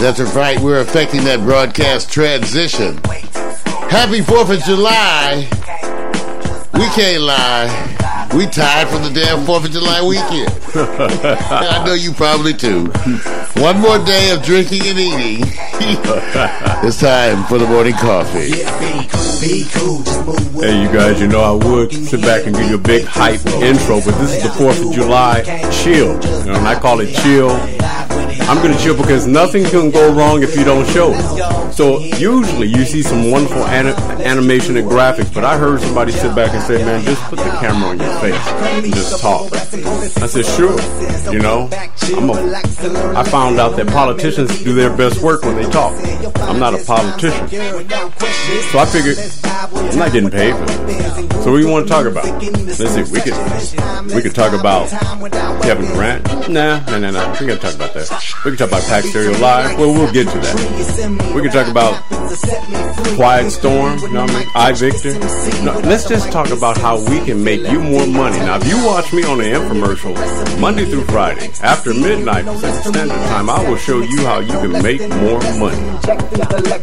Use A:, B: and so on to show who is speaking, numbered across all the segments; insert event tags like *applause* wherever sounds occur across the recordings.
A: That's right. We're affecting that broadcast transition. Happy 4th of July. We can't lie. We tired from the damn 4th of July weekend. *laughs* I know you probably too. One more day of drinking and eating. *laughs* it's time for the morning coffee.
B: Hey, you guys, you know I would sit back and give you a big hype intro, but this is the 4th of July chill. You know, and I call it chill I'm going to chill because nothing can go wrong if you don't show. So usually you see some wonderful anim- animation and graphics, but I heard somebody sit back and say, man, just put the camera on your face and just talk. I said, sure. You know, I'm a, I found out that politicians do their best work when they talk. I'm not a politician. So I figured I'm not getting paid for this. So what do you want to talk about? Let's see, we could, we could talk about Kevin Durant. Nah, nah, nah, nah. We got to talk about that. We can talk about Pack Stereo Live. Well, we'll get to that. We can talk about Quiet Storm. You know what I mean? I Victor. No, let's just talk about how we can make you more money. Now, if you watch me on the infomercial Monday through Friday after midnight Standard Time, I will show you how you can make more money.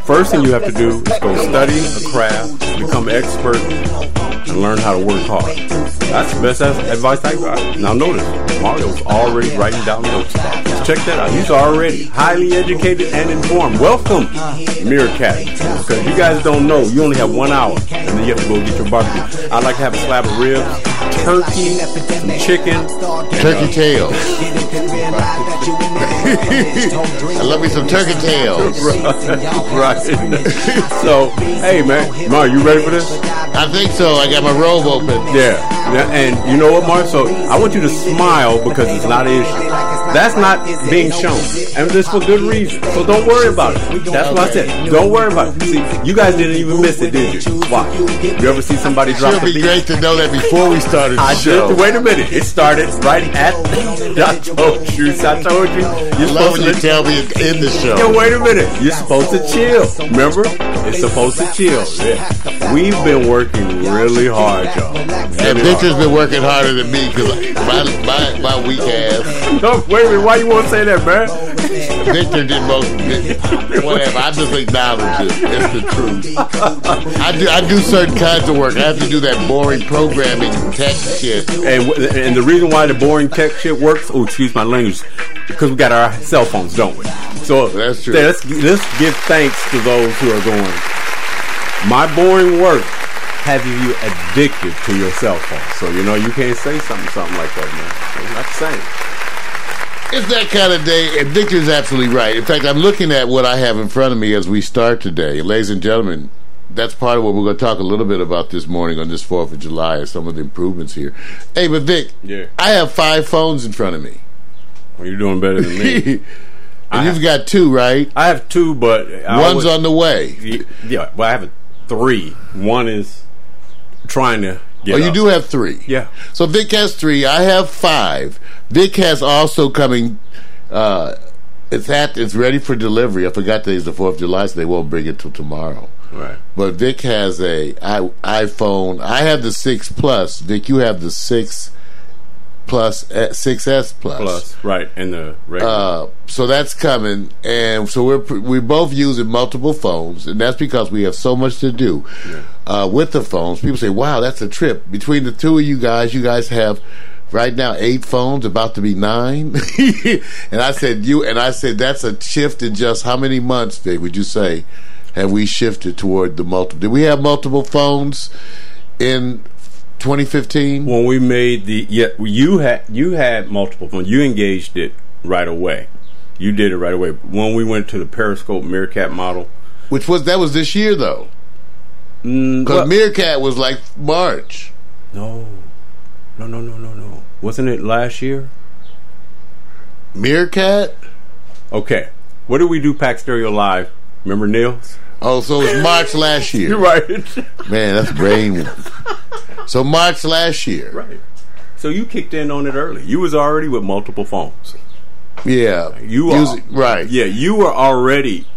B: First thing you have to do is go study a craft, become expert, and learn how to work hard. That's the best advice I got. Now notice, Mario's already writing down notes about this. Check that out. He's already highly educated and informed. Welcome, Meerkat. Because you guys don't know, you only have one hour, and then you have to go get your barbecue. I like to have a slab of ribs, turkey, some chicken,
A: turkey tail. I love me some turkey tails.
B: right. *laughs* so, hey man, Mar, you ready for this?
A: I think so. I got my robe open.
B: Yeah. yeah. And you know what, Mar? So I want you to smile because it's not an issue. That's not being shown, and this for good reason. So don't worry about it. That's what I said. Don't worry about it. See, you guys didn't even miss it, did you? Why? You ever see somebody drop?
A: It would be great to know that before we started the
B: I
A: show.
B: Did, wait a minute. It started right at. I told you. I told you.
A: You're supposed to tell me in the show.
B: Yo, wait a minute. You're supposed to chill. Remember? It's supposed to chill. Yeah. We've been working really hard, y'all.
A: And Victor's been working harder than me because my, my, my weak ass. *laughs*
B: No, wait minute. Why you want to say that, man? *laughs*
A: Victor did most whatever. I just acknowledge it. It's the truth. I do I do certain kinds of work. I have to do that boring programming tech shit.
B: And and the reason why the boring tech shit works, oh excuse my language, because we got our cell phones, don't we? So
A: that's true.
B: Let's let's give thanks to those who are going. My boring work have you addicted to your cell phone. So you know you can't say something something like that, man. I'm not saying.
A: It's that kind of day, and Victor's absolutely right. In fact, I'm looking at what I have in front of me as we start today. Ladies and gentlemen, that's part of what we're going to talk a little bit about this morning on this 4th of July and some of the improvements here. Hey, but Vic,
B: yeah.
A: I have five phones in front of me.
B: Well, you're doing better than me. *laughs*
A: and you've got two, right?
B: I have two, but
A: I one's on the way.
B: Yeah, well, I have three. One is trying to
A: oh, you do have three.
B: Yeah.
A: So Vic has three. I have five. Vic has also coming. Uh, it's at. It's ready for delivery. I forgot today's the Fourth of July, so they won't bring it till tomorrow.
B: Right.
A: But Vic has a I, iPhone. I have the six plus. Vic, you have the six plus uh, six S plus.
B: Plus, right, and the.
A: Uh, so that's coming, and so we're we're both using multiple phones, and that's because we have so much to do yeah. uh, with the phones. People say, "Wow, that's a trip." Between the two of you guys, you guys have right now eight phones, about to be nine. *laughs* and I said, "You," and I said, "That's a shift in just how many months, Vic? Would you say?" Have we shifted toward the multiple? do we have multiple phones in 2015
B: when we made the yeah you had you had multiple phones you engaged it right away. You did it right away. When we went to the periscope meerkat model.
A: Which was that was this year though. Because mm, well, meerkat was like march.
B: No. No no no no no. Wasn't it last year?
A: Meerkat?
B: Okay. What did we do pack stereo live? Remember Nils?
A: Oh, so it was March last *laughs* year.
B: You're right.
A: Man, that's brain. *laughs* so March last year.
B: Right. So you kicked in on it early. You was already with multiple phones.
A: Yeah.
B: You
A: are right.
B: Yeah, you were already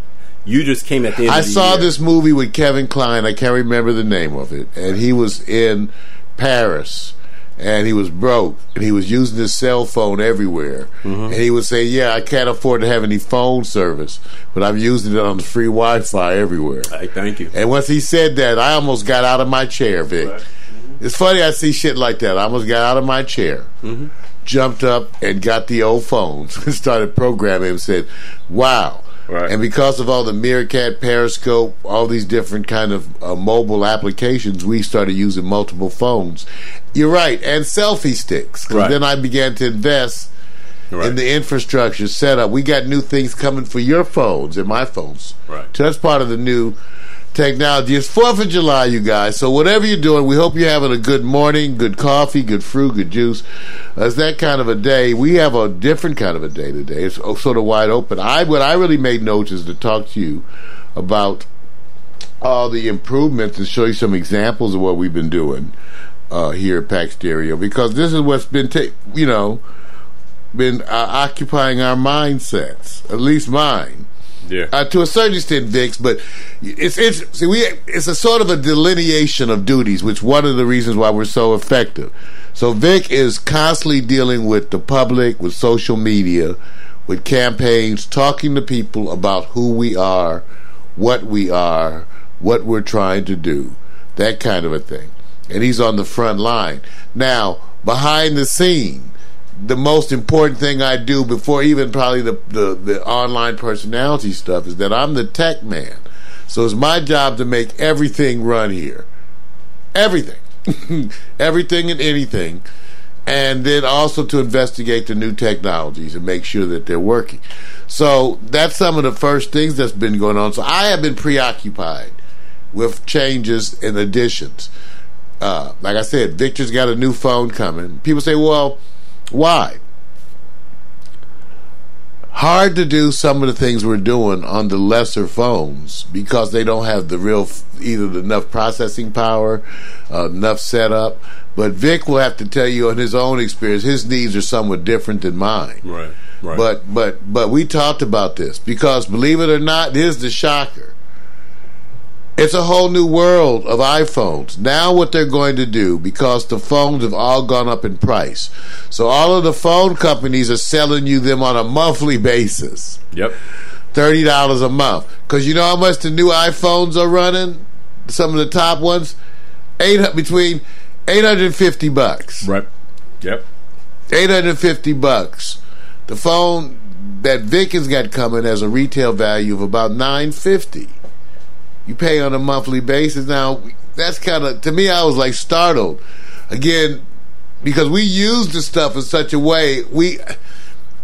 B: you just came at the end
A: I
B: the
A: saw
B: year.
A: this movie with Kevin Kline. I can't remember the name of it. And he was in Paris. and he was broke and he was using his cell phone everywhere mm-hmm. and he would say yeah i can't afford to have any phone service but i'm using it on the free wi-fi everywhere
B: Hey, thank you.
A: and once he said that i almost got out of my chair vic
B: Right.
A: It's funny i see shit like that i almost got out of my chair jumped up and got the old phones *laughs* and started programming and said wow
B: Right.
A: and because of all the Meerkat, Periscope, all these different kind of uh, mobile applications, we started using multiple phones. You're right, and selfie sticks. 'Cause
B: Right.
A: Then I began to invest
B: Right.
A: in the infrastructure setup. We got new things coming for your phones and my phones.
B: Right.
A: So that's part of the new technology. It's Fourth of July, you guys. So whatever you're doing, we hope you're having a good morning, good coffee, good fruit, good juice. It's that kind of a day. We have a different kind of a day today. It's sort of wide open. I what I really made notes is to talk to you about all the improvements and show you some examples of what we've been doing uh, here at Pack Stereo because this is what's been ta- you know been uh, occupying our mindsets, at least mine
B: Yeah.
A: uh, to a certain extent, Vix. But it's it's see, we it's a sort of a delineation of duties, which one of the reasons why we're so effective. So Vic is constantly dealing with the public, with social media, with campaigns, talking to people about who we are, what we are, what we're trying to do, that kind of a thing. And he's on the front line now. Behind the scene, the most important thing I do before even probably the, the, the online personality stuff is that I'm the tech man. So it's my job to make everything run here. Everything. *laughs* everything and anything. And then also to investigate the new technologies and make sure that they're working. So that's some of the first things that's been going on. So I have been preoccupied with changes and additions. Uh, like I said, Victor's got a new phone coming. People say, well, why? Hard to do some of the things we're doing on the lesser phones because they don't have the real, either enough processing power, uh, enough setup. But Vic will have to tell you on his own experience, his needs are somewhat different than mine.
B: Right. Right.
A: But but but we talked about this because believe it or not, here's the shocker. It's a whole new world of iPhones. Now what they're going to do because the phones have all gone up in price. So all of the phone companies are selling you them on a monthly basis.
B: Yep.
A: Thirty dollars a month. Cause you know how much the new iPhones are running? Some of the top ones? Eight between eight hundred and fifty bucks.
B: Right. Yep.
A: 850 bucks. The phone that Vic has got coming has a retail value of about 950. You pay on a monthly basis. Now, that's kind of to me I was like startled. Again, because we use the stuff in such a way, we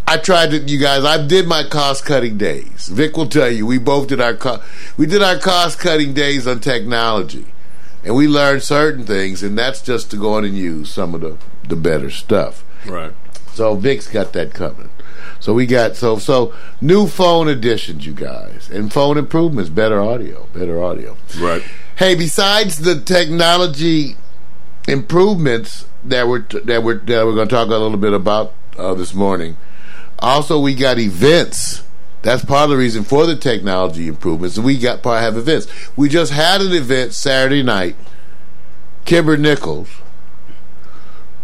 A: I tried to you guys, I did my cost cutting days. Vic will tell you we both did our we did our cost cutting days on technology. And we learned certain things and that's just to go on and use some of the the better stuff.
B: Right.
A: So Vic's got that coming. So we got so so new phone additions, you guys, and phone improvements, better audio, better audio.
B: Right.
A: Hey, besides the technology improvements that we're that we're that we're going to talk a little bit about uh, this morning, also we got events. That's part of the reason for the technology improvements. We got part have events. We just had an event Saturday night. Kimber Nichols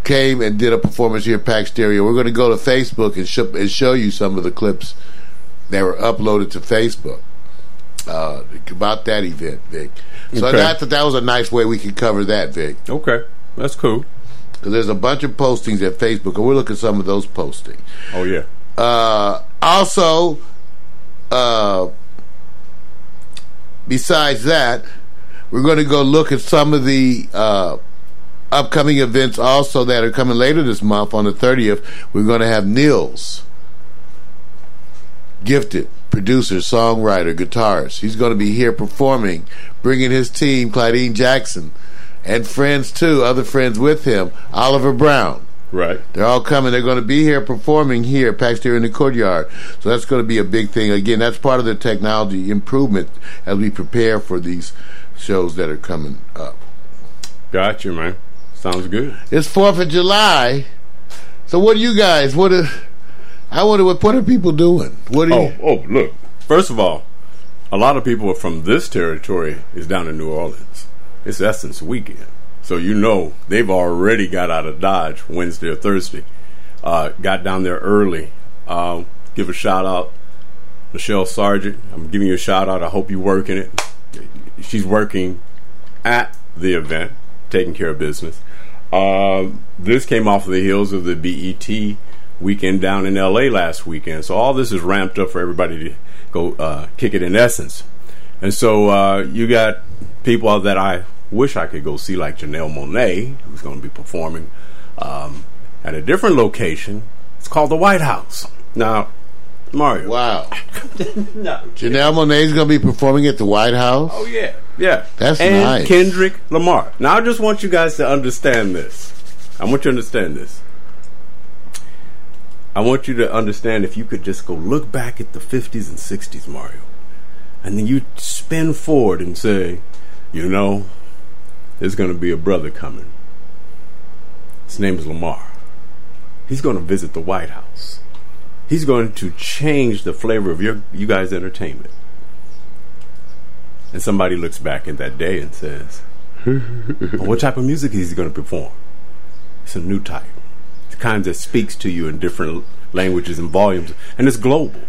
A: came and did a performance here at Pack Stereo. We're going to go to Facebook and, sh- and show you some of the clips that were uploaded to Facebook uh, about that event, Vic. So
B: Okay.
A: I thought that was a nice way we could cover that, Vic.
B: Okay. That's cool.
A: Because there's a bunch of postings at Facebook, and we'll look at some of those postings.
B: Oh yeah.
A: Uh, also, uh, besides that, we're going to go look at some of the uh, upcoming events also that are coming later this month on the 30th. We're going to have Nils, gifted producer, songwriter, guitarist. He's going to be here performing, bringing his team, Claudine Jackson, and friends too, other friends with him, Oliver Brown.
B: Right.
A: They're all coming. They're going to be here performing here at here in the Courtyard. So that's going to be a big thing. Again, that's part of the technology improvement as we prepare for these shows that are coming up.
B: Got you, man. Sounds good.
A: It's Fourth of July. So what do you guys? What? Are, I wonder what what are people doing? What do
B: Oh,
A: you?
B: oh, look. First of all, a lot of people from this territory is down in New Orleans. It's Essence weekend. So you know they've already got out of Dodge Wednesday or Thursday. Uh, got down there early. Uh, give a shout out, Michelle Sargent. I'm giving you a shout out. I hope you're working it. She's working at the event, taking care of business. Uh, this came off of the heels of the BET weekend down in LA last weekend. So all this is ramped up for everybody to go uh, kick it in essence. And so uh, you got people that I wish I could go see, like Janelle Monáe, who's going to be performing um, at a different location. It's called the White House. Now, Mario.
A: Wow. *laughs* no. Janelle Monáe's going to be performing at the White House?
B: Oh, yeah. Yeah.
A: That's
B: and
A: nice.
B: Kendrick Lamar. Now, I just want you guys to understand this. I want you to understand this. I want you to understand if you could just go look back at the 50s and 60s, Mario, and then you spin forward and say, you know, there's going to be a brother coming. His name is Lamar. He's going to visit the White House. He's going to change the flavor of your you guys' entertainment. And somebody looks back at that day and says, "What type of music is he going to perform?" It's a new type The kind that speaks to you in different languages and volumes, and it's global.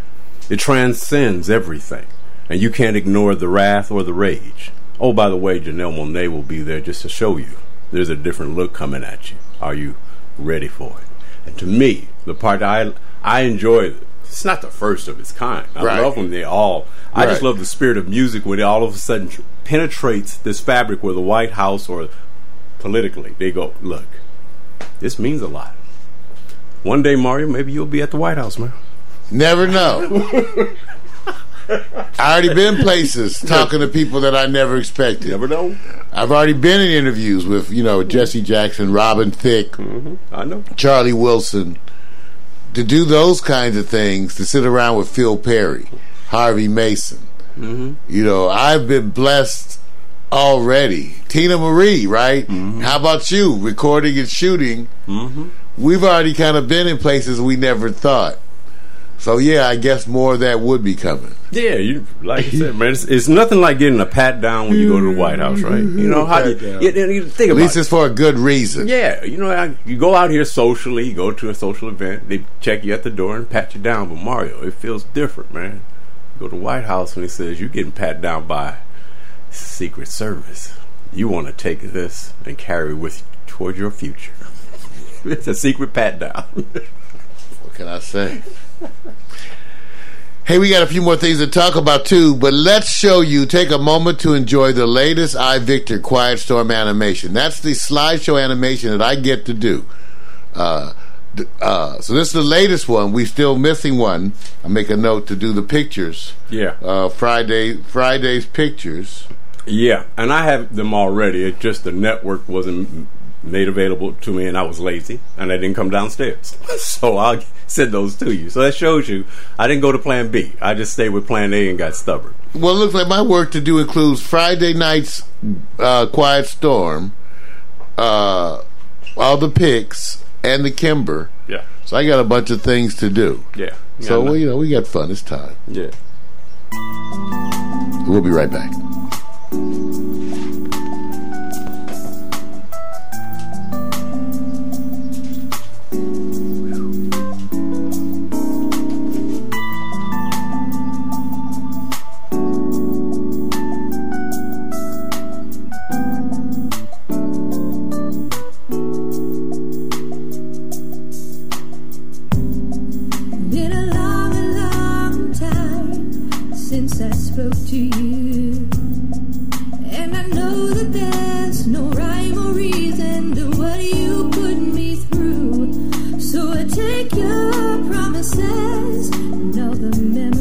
B: It transcends everything, and you can't ignore the wrath or the rage. Oh, by the way, Janelle Monáe will be there just to show you there's a different look coming at you. Are you ready for it? And to me, the part I I enjoy it's not the first of its kind. I right. love when they all. I right. just love the spirit of music when it all of a sudden penetrates this fabric where the White House or politically they go, look, this means a lot. One day, Mario, maybe you'll be at the White House, man.
A: Never know. I already been places *laughs* talking to people that I never expected.
B: Never know.
A: I've already been in interviews with you know Jesse Jackson, Robin Thicke,
B: mm-hmm. I know
A: Charlie Wilson. To do those kinds of things, to sit around with Phil Perry, Harvey Mason.
B: Mm-hmm.
A: You know, I've been blessed already. Teena Marie, right?
B: Mm-hmm.
A: How about you? Recording and shooting.
B: Mm-hmm
A: we've already kind of been in places we never thought. So yeah, I guess more of that would be coming.
B: Yeah, you like I said, man, it's, it's, nothing like getting a pat down when you go to the White House, right? You know how you, you, you, think
A: At least
B: it.
A: it's for a good reason.
B: Yeah, you know, you go out here socially, you go to a social event, they check you at the door and pat you down. But Mario, it feels different, man. You go to the White House and he says you're getting pat down by Secret Service. You want to take this and carry with you toward your future. *laughs* it's a secret pat down. *laughs*
A: what can I say? Hey, we got a few more things to talk about too, but let's show you. Take a moment to enjoy the latest iVictor Quiet Storm animation. That's the slideshow animation that I get to do. Uh, uh, so this is the latest one. We still missing one. I make a note to do the pictures.
B: Yeah.
A: Uh, Friday, Friday's pictures.
B: Yeah, and I have them already. It just the network wasn't made available to me, and I was lazy, and I didn't come downstairs. *laughs* so I'll send those to you. So that shows you I didn't go to Plan B. I just stayed with Plan A and got stubborn.
A: Well, it looks like my work to do includes Friday night's uh, Quiet Storm, uh, all the picks, and the Kimber.
B: Yeah.
A: So I got a bunch of things to do.
B: Yeah.
A: So well, you know we got fun. It's time.
B: Yeah.
A: We'll be right back.
C: since I spoke to you. And I know that there's no rhyme or reason to what you put me through. So I take your promises and all the memories.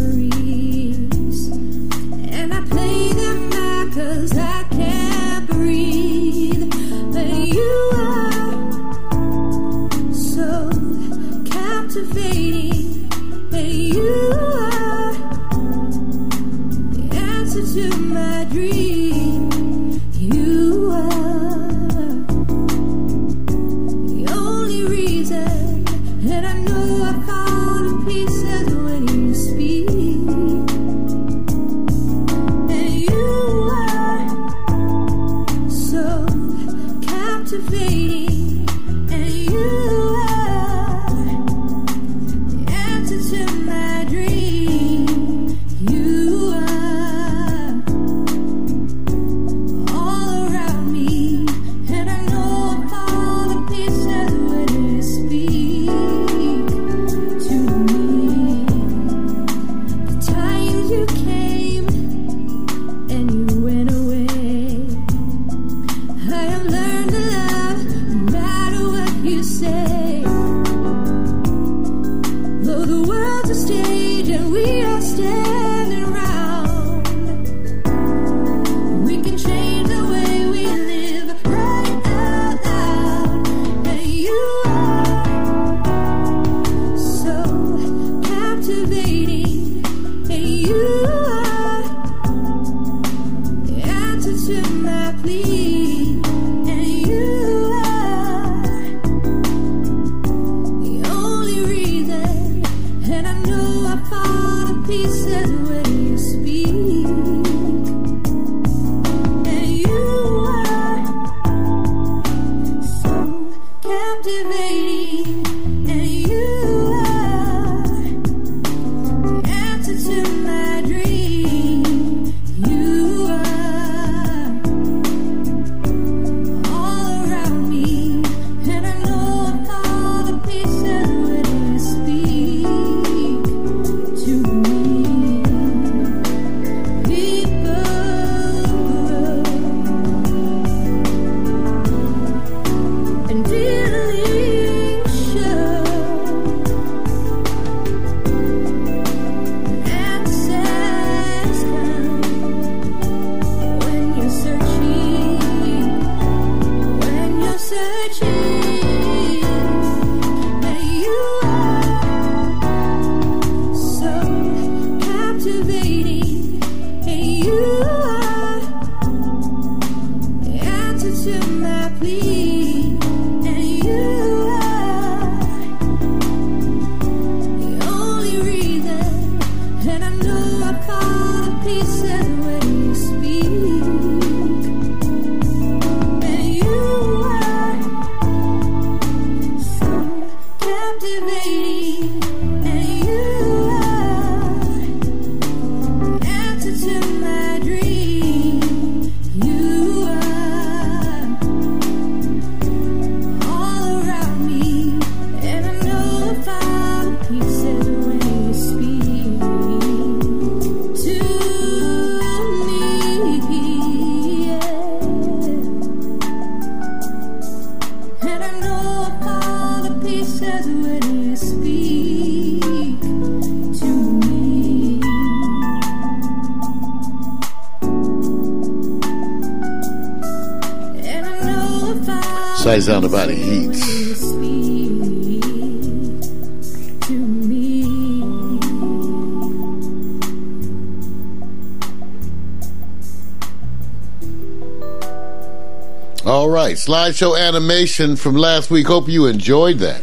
C: Slideshow animation from last week. Hope you enjoyed that.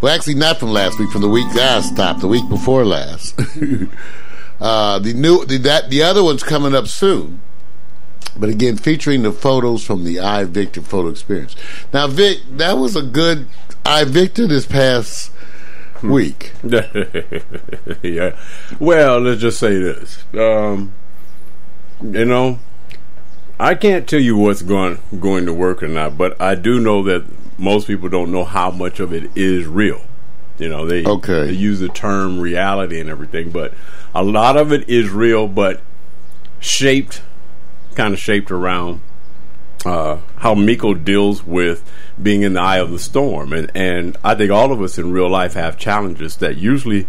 C: Well, actually, not from last week, from the week I stopped, the week before last. *laughs* uh, the new, the, that the other one's coming up soon. But again, featuring the photos from the iVictor photo experience. Now, Vic, that was a good iVictor this past week. *laughs*
B: yeah. Well, let's just say this. Um, you know, I can't tell you what's going going to work or not, but I do know that most people don't know how much of it is real. You know, they
C: okay.
B: they use the term reality and everything, but a lot of it is real, but shaped, kind of shaped around uh, how Miko deals with being in the eye of the storm, and and I think all of us in real life have challenges that usually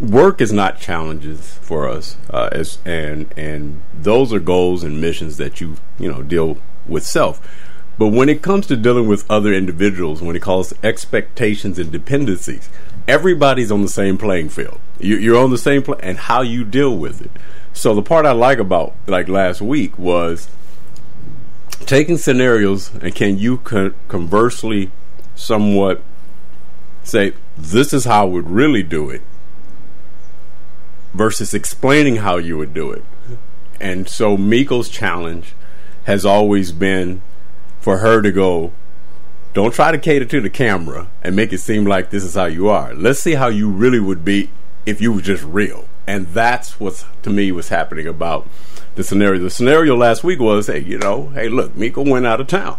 B: work is not challenges for us, uh, as and and those are goals and missions that you you know deal with self. But when it comes to dealing with other individuals, when it calls expectations and dependencies, everybody's on the same playing field. You, are on the same and how you deal with it. So the part I like about like last week was taking scenarios and can you co- conversely, somewhat say this is how I would really do it versus explaining how you would do it. And so Miko's challenge has always been for her to go, don't try to cater to the camera and make it seem like this is how you are. Let's see how you really would be if you were just real. And that's what's to me was happening about the scenario. The scenario last week was, hey, you know, hey, look, Miko went out of town.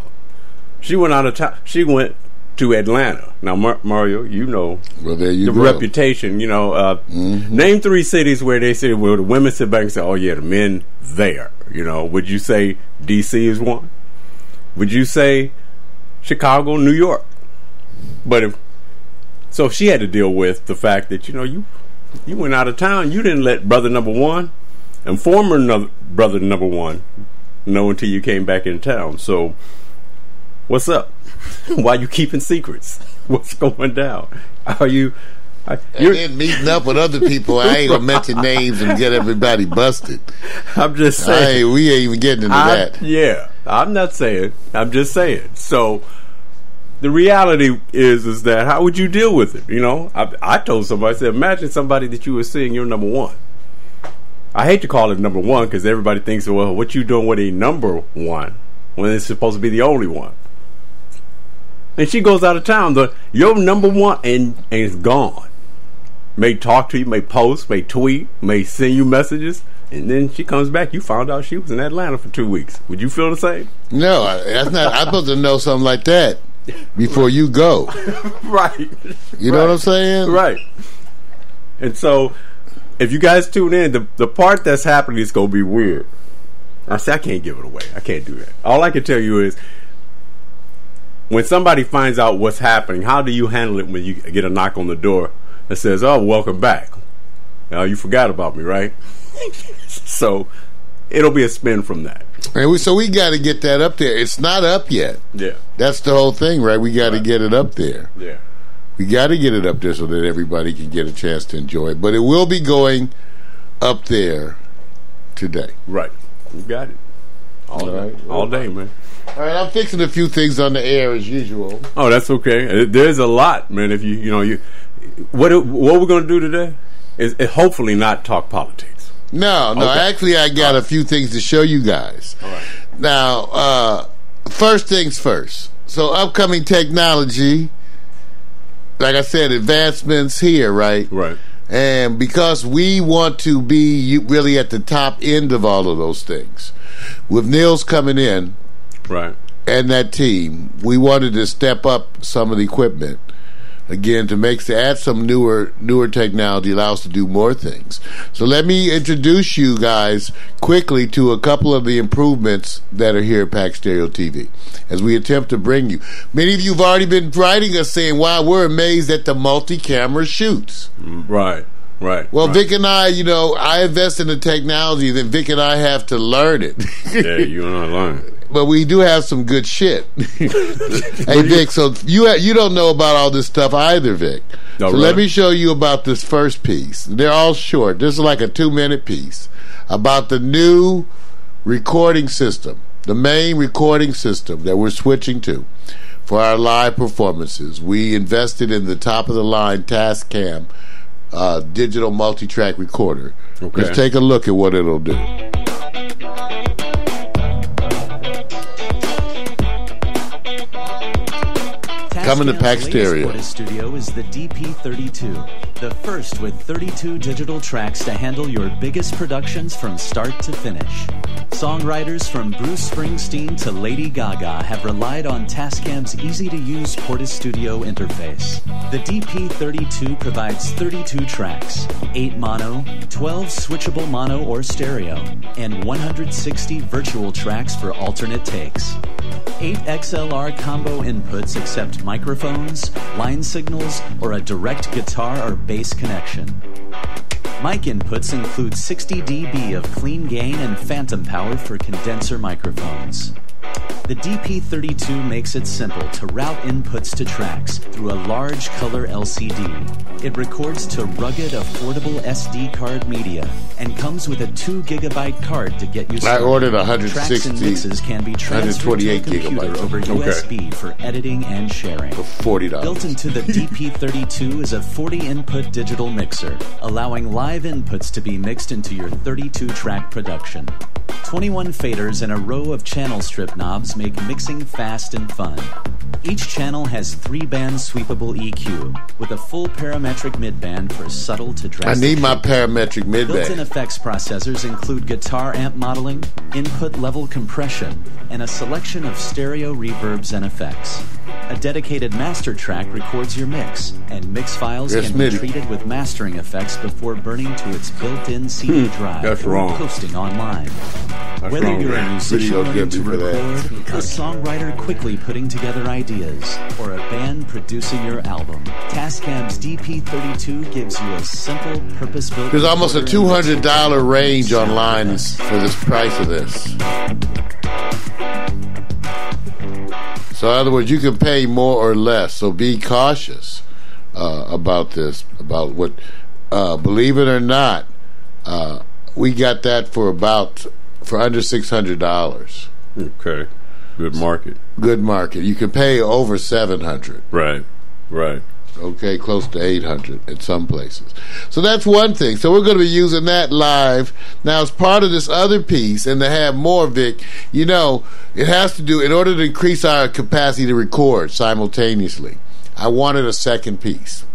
B: She went out of town. She went to Atlanta. Now, Mar- Mario, you know
C: well, there you
B: the
C: go.
B: reputation. You know, uh, mm-hmm. name three cities where they say where the women sit back and say, "Oh yeah, the men there." You know, would you say D.C. is one? Would you say Chicago, New York? But if so, she had to deal with the fact that you know you you went out of town. You didn't let brother number one and former no- brother number one know until you came back in town. So, what's up? *laughs* Why you keeping secrets? *laughs* What's going down? Are you? I,
A: and then meeting up with other people. I ain't gonna mention names and get everybody busted. *laughs*
B: I'm just saying.
A: Ain't, we ain't even getting into
B: I,
A: that.
B: Yeah, I'm not saying. I'm just saying. So the reality is, is that how would you deal with it? You know, I, I told somebody, I said, imagine somebody that you were seeing, you're number one. I hate to call it number one because everybody thinks, well, what you doing with a number one when it's supposed to be the only one? And she goes out of town. The your number one and and it's gone. May talk to you, may post, may tweet, may send you messages, and then she comes back. You found out she was in Atlanta for two weeks. Would you feel the same?
A: No, that's not. I'm supposed to know something like that before you go. *laughs*
B: right.
A: You know what I'm saying?
B: Right. And so, if you guys tune in, the the part that's happening is going to be weird. I say I can't give it away. I can't do that. All I can tell you is when somebody finds out what's happening, how do you handle it when you get a knock on the door that says, "Oh, welcome back." Now you forgot about me, right? *laughs* so it'll be a spin from that.
A: And we, so we got to get that up there. It's not up yet.
B: Yeah.
A: That's the whole thing, right? We got to
B: Right.
A: get it up there.
B: Yeah.
A: We got to get it up there so that everybody can get a chance to enjoy it. But it will be going up there today.
B: Right. You got it. All,
A: All
B: day.
A: right.
B: All day, man.
A: All right, I'm fixing a few things on the air as usual.
B: Oh, that's okay. There's a lot, man. If you you know you what what we're going to do today is, is hopefully not talk politics.
A: No, no.
B: Okay.
A: Actually, I got a few things to show you guys.
B: All right.
A: Now, uh, first things first. So, upcoming technology, like I said, advancements here, right?
B: Right.
A: And because we want to be really at the top end of all of those things, with Nils coming in
B: Right.
A: and that team, we wanted to step up some of the equipment again to make to add some newer newer technology allow us to do more things. So let me introduce you guys quickly to a couple of the improvements that are here at Pack Stereo TV as we attempt to bring you. Many of you have already been writing us saying, "Wow, we're amazed at the multi-camera shoots."
B: Right. Right.
A: Well,
B: right.
A: Vic and I, you know, I invest in the technology, then Vic and I have to learn it.
B: Yeah, you and I learn. *laughs*
A: but we do have some good shit. *laughs* hey Vic, so you ha- you don't know about all this stuff either, Vic.
B: No,
A: so
B: really?
A: let me show you about this first piece. They're all short. This is like a two minute piece about the new recording system, the main recording system that we're switching to for our live performances. We invested in the top of the line Tascam uh, digital multi track recorder.
B: Okay.
A: Let's take a look at what it'll do. Coming to
D: latest
A: Stereo.
D: Studio is the DP32, the first with 32 digital tracks to handle your biggest productions from start to finish. Songwriters from Bruce Springsteen to Lady Gaga have relied on Tascam's easy-to-use Porta Studio interface. The DP32 provides 32 tracks, 8 mono, 12 switchable mono or stereo, and 160 virtual tracks for alternate takes. 8 XLR combo inputs accept microphones, line signals, or a direct guitar or bass connection. Mic inputs include 60 dB of clean gain and phantom power for condenser microphones. The DP32 makes it simple to route inputs to tracks through a large color LCD. It records to rugged, affordable SD card media and comes with a 2 gigabyte card to get you started.
A: I ordered
D: Tracks
A: 160
D: and mixes can be transferred to a
A: 128
D: computer
A: gigabytes.
D: over
B: Okay.
D: USB for editing and sharing.
A: For
D: $40.
A: Built
D: into the DP32 is a 40 input digital mixer, allowing live inputs to be mixed into your 32 track production. 21 faders and a row of channel strip knobs make mixing fast and fun. Each channel has three band sweepable EQ with a full parametric midband for subtle to drastic.
A: I need my parametric mid
D: Built-in effects processors include guitar amp modeling, input level compression, and a selection of stereo reverbs and effects. A dedicated master track records your mix, and mix files can be treated with mastering effects before burning to its built-in CD hmm, drive
B: that's
D: or
B: wrong.
D: posting online.
B: That's
D: Whether
B: wrong,
D: you're a musician
A: Video
D: learning to
A: me for that.
D: record, a songwriter quickly putting together ideas, or a band producing your album, Tascam's DP32 gives you a simple, purpose-built.
A: There's almost a two hundred dollar range online for this price of this. So, in other words, you can pay more or less. So, be cautious uh, about this. About what, uh, believe it or not, uh, we got that for about for under six hundred dollars.
B: Okay. Good market.
A: Good market. You can pay over seven hundred.
B: Right. Right.
A: okay, close to 800 in some places. So that's one thing. So we're going to be using that live. Now, as part of this other piece, and to have more, Vic, you know, it has to do, in order to increase our capacity to record simultaneously, I wanted a second piece.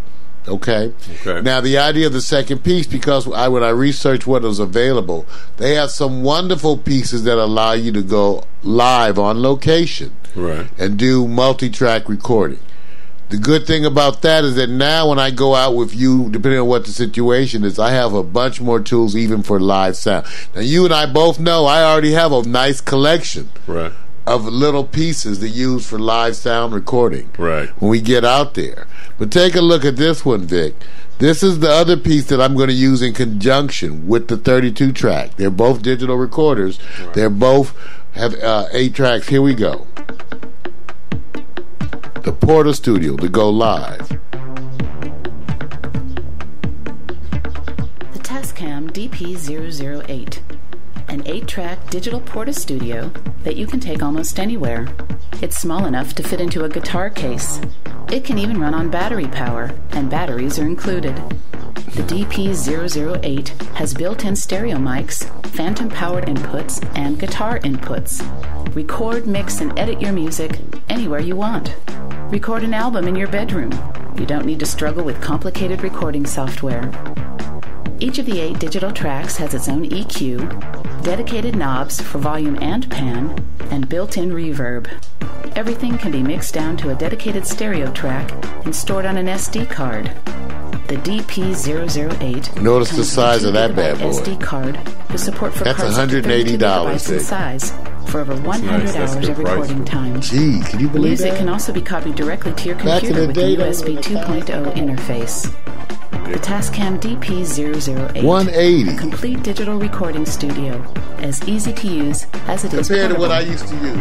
A: Okay.
B: Okay.
A: Now the idea of the second piece, because I when I researched what was available, they have some wonderful pieces that allow you to go live on location
B: Right.
A: and do multi-track recording. The good thing about that is that now when I go out with you, depending on what the situation is, I have a bunch more tools even for live sound. Now you and I both know I already have a nice collection
B: Right.
A: Of little pieces to use for live sound recording
B: Right.
A: when we get out there. But take a look at this one, Vic. This is the other piece that I'm going to use in conjunction with the 32 track. They're both digital recorders. They're both have uh, eight tracks. Here we go. The Porta Studio to go live.
E: The Tascam DP008, an 8 track digital Porta Studio that you can take almost anywhere. It's small enough to fit into a guitar case. It can even run on battery power, and batteries are included. The DP008 has built in stereo mics, phantom powered inputs, and guitar inputs. Record, mix, and edit your music anywhere you want. Record an album in your bedroom. You don't need to struggle with complicated recording software. Each of the eight digital tracks has its own EQ, dedicated knobs for volume and pan, and built in reverb. Everything can be mixed down to a dedicated stereo track and stored on an SD card. The DP008
A: Notice the
E: comes with
A: size
E: a
A: of that bad boy.
E: SD card with support for
A: That's
E: cards up to
A: $180
E: 32 gigabytes in size for over 100
B: nice.
E: Hours of recording time.
A: Gee, can you believe
E: Music
A: that?
E: can also be copied directly to your computer
A: the
E: with
A: day,
E: the USB 2.0 interface. The Tascam DP008.
A: 180.
E: A complete digital recording studio. As easy to use as it is
A: Compared to what I used to use.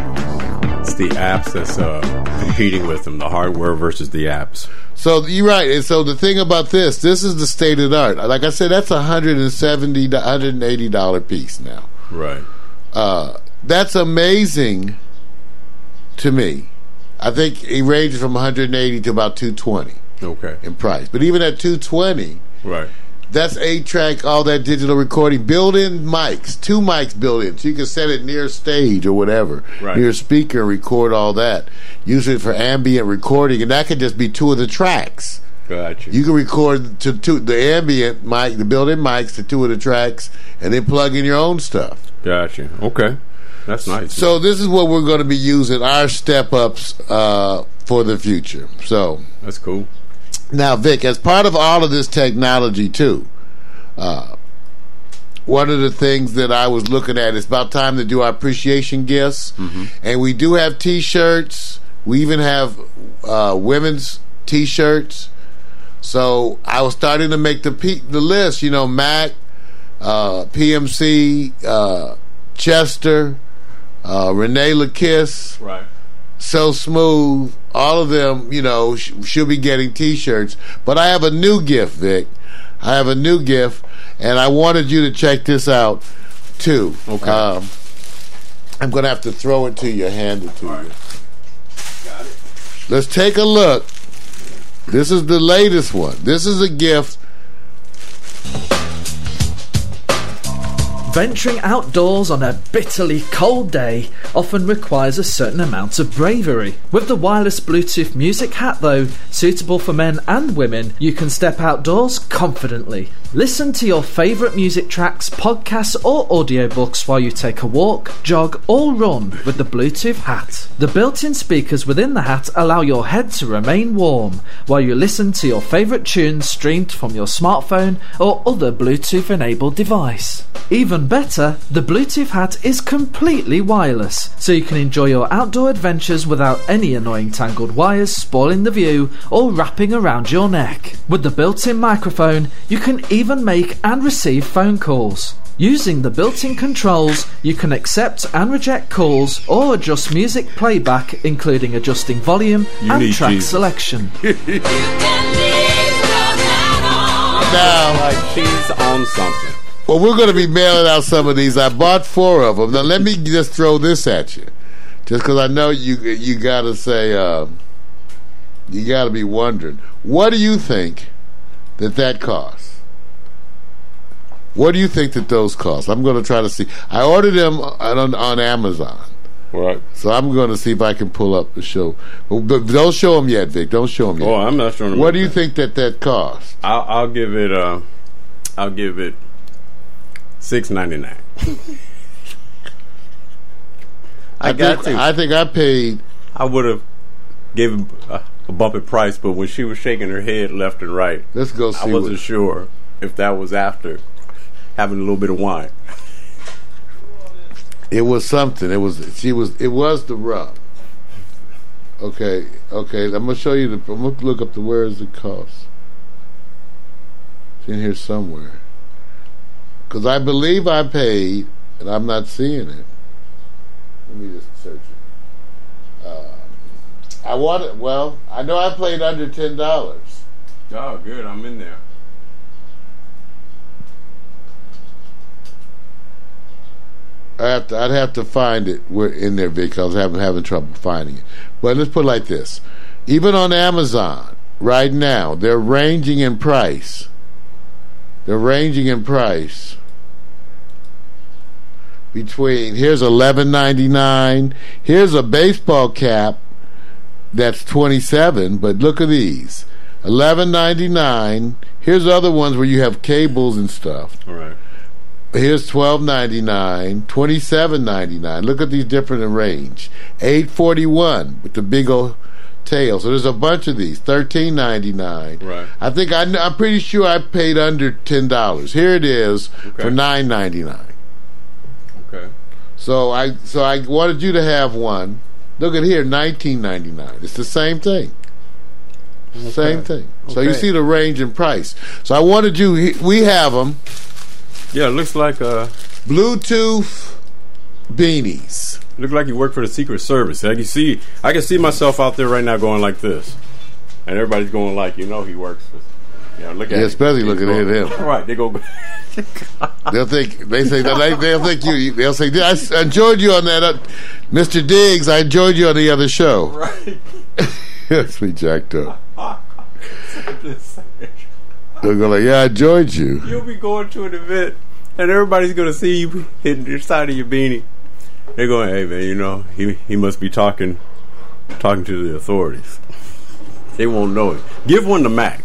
B: It's the apps that's uh, competing with them, the hardware versus the apps.
A: So you're right. And so the thing about this, this is the state of the art. Like I said, that's a hundred and seventy, hundred and eighty dollar piece now.
B: Right.
A: Uh, that's amazing to me. I think it ranges from 180 to about 220
B: Okay.
A: in price. But even at 220,
B: Right.
A: that's eight track, all that digital recording, built in mics, two mics built in, so you can set it near stage or whatever,
B: Right.
A: near speaker, and record all that. Use it for ambient recording, and that could just be two of the tracks.
B: Gotcha.
A: You can record to, to the ambient mic, the built-in mics to two of the tracks, and then plug in your own stuff.
B: gotcha. Okay. That's nice.
A: So this is what we're going to be using our step ups uh, for the future. So
B: That's cool.
A: Now, Vic, as part of all of this technology too, uh, one of the things that I was looking at is about time to do our appreciation gifts, and we do have T-shirts. We even have uh, women's T-shirts. So I was starting to make the P- the list. You know, Mac, uh, PMC, uh, Chester, uh, Renee LaKiss,
B: Right.
A: So Smooth, all of them, you know, sh- should be getting T-shirts. But I have a new gift, Vic. I have a new gift, and I wanted you to check this out too.
B: Okay.
A: Um, I'm going to have to throw it to you, hand it to you.
B: Got it.
A: Let's take a look. This is the latest one. This is a gift.
F: Venturing outdoors on a bitterly cold day often requires a certain amount of bravery. With the wireless Bluetooth music hat, though, suitable for men and women, you can step outdoors confidently. Listen to your favourite music tracks, podcasts, or audiobooks while you take a walk, jog, or run with the Bluetooth hat. The built in speakers within the hat allow your head to remain warm while you listen to your favourite tunes streamed from your smartphone or other Bluetooth enabled device. Even Even better, the Bluetooth hat is completely wireless, so you can enjoy your outdoor adventures without any annoying tangled wires spoiling the view or wrapping around your neck. With the built in microphone, you can even make and receive phone calls. Using the built in controls, you can accept and reject calls or adjust music playback, including adjusting volume
B: You
F: and
B: need
F: track
B: Jesus.
F: selection. *laughs*
A: Now,
B: Like she's on something.
A: Well, we're going to be mailing out some of these. I bought four of them. Now, let me just throw this at you, just because I know you you got to say uh, you got to be wondering. What do you think that that costs? What do you think that those cost? I'm going to try to see. I ordered them on, on Amazon.
B: Right.
A: So I'm going to see if I can pull up the show. But, don't show them yet, Vic. Don't show them yet.
B: Oh, I'm not sure.
A: what do you think that that cost?
B: I'll, I'll give it. Uh, I'll give it six ninety nine. I, got
A: think,
B: to.
A: I think I paid.
B: I would have given a, a bumpy price, but when she was shaking her head left and right,
A: Let's go
B: I wasn't
A: What,
B: sure if that was after having a little bit of wine.
A: it was something. It was. She was. It was the rub. Okay. Okay. I'm gonna show you the. I'm gonna look up the where is the cost. It's in here somewhere. Because I believe I paid, and I'm not seeing it. Let me just search it. Uh, I want it. Well, I know I played under ten dollars.
B: Oh, good. I'm in there.
A: I have to, I'd have to find it We're in there because I'm having trouble finding it. But let's put it like this: even on Amazon right now, they're ranging in price. They're ranging in price between here's eleven ninety nine. Here's a baseball cap that's twenty seven. But look at these eleven ninety nine. Here's other ones where you have cables and stuff.
B: All right.
A: Here's twelve ninety nine, twenty seven ninety nine. Look at these different in range. Eight forty one with the big old tail. So there's a bunch of these. Thirteen ninety nine.
B: Right.
A: I think I, I'm pretty sure I paid under ten dollars. Here it is
B: Okay.
A: for nine ninety nine.
B: Okay.
A: So I so I wanted you to have one. Look at here, nineteen ninety nine. It's the same thing. Same thing. So you see the range in price. So I wanted you. We have them.
B: Yeah, it looks like uh,
A: Bluetooth beanies.
B: Look like you work for the Secret Service. I can see, I can see myself out there right now going like this, and everybody's going like, you know, he works. For, you know, look at
A: Yeah,
B: him.
A: especially
B: He's
A: looking at him.
B: Right, they go. *laughs*
A: They'll think they say they, they'll think you. They'll say I enjoyed you on that, uh, Mr. Diggs. I enjoyed you on the other show. *laughs*
B: right. *laughs*
A: That's me jacked up. They'll go like, yeah, I enjoyed you.
B: You'll be going to an event, and everybody's going to see you hitting your side of your beanie. They're going, "Hey man, you know he he must be talking talking to the authorities." They won't know it. Give one to Mac.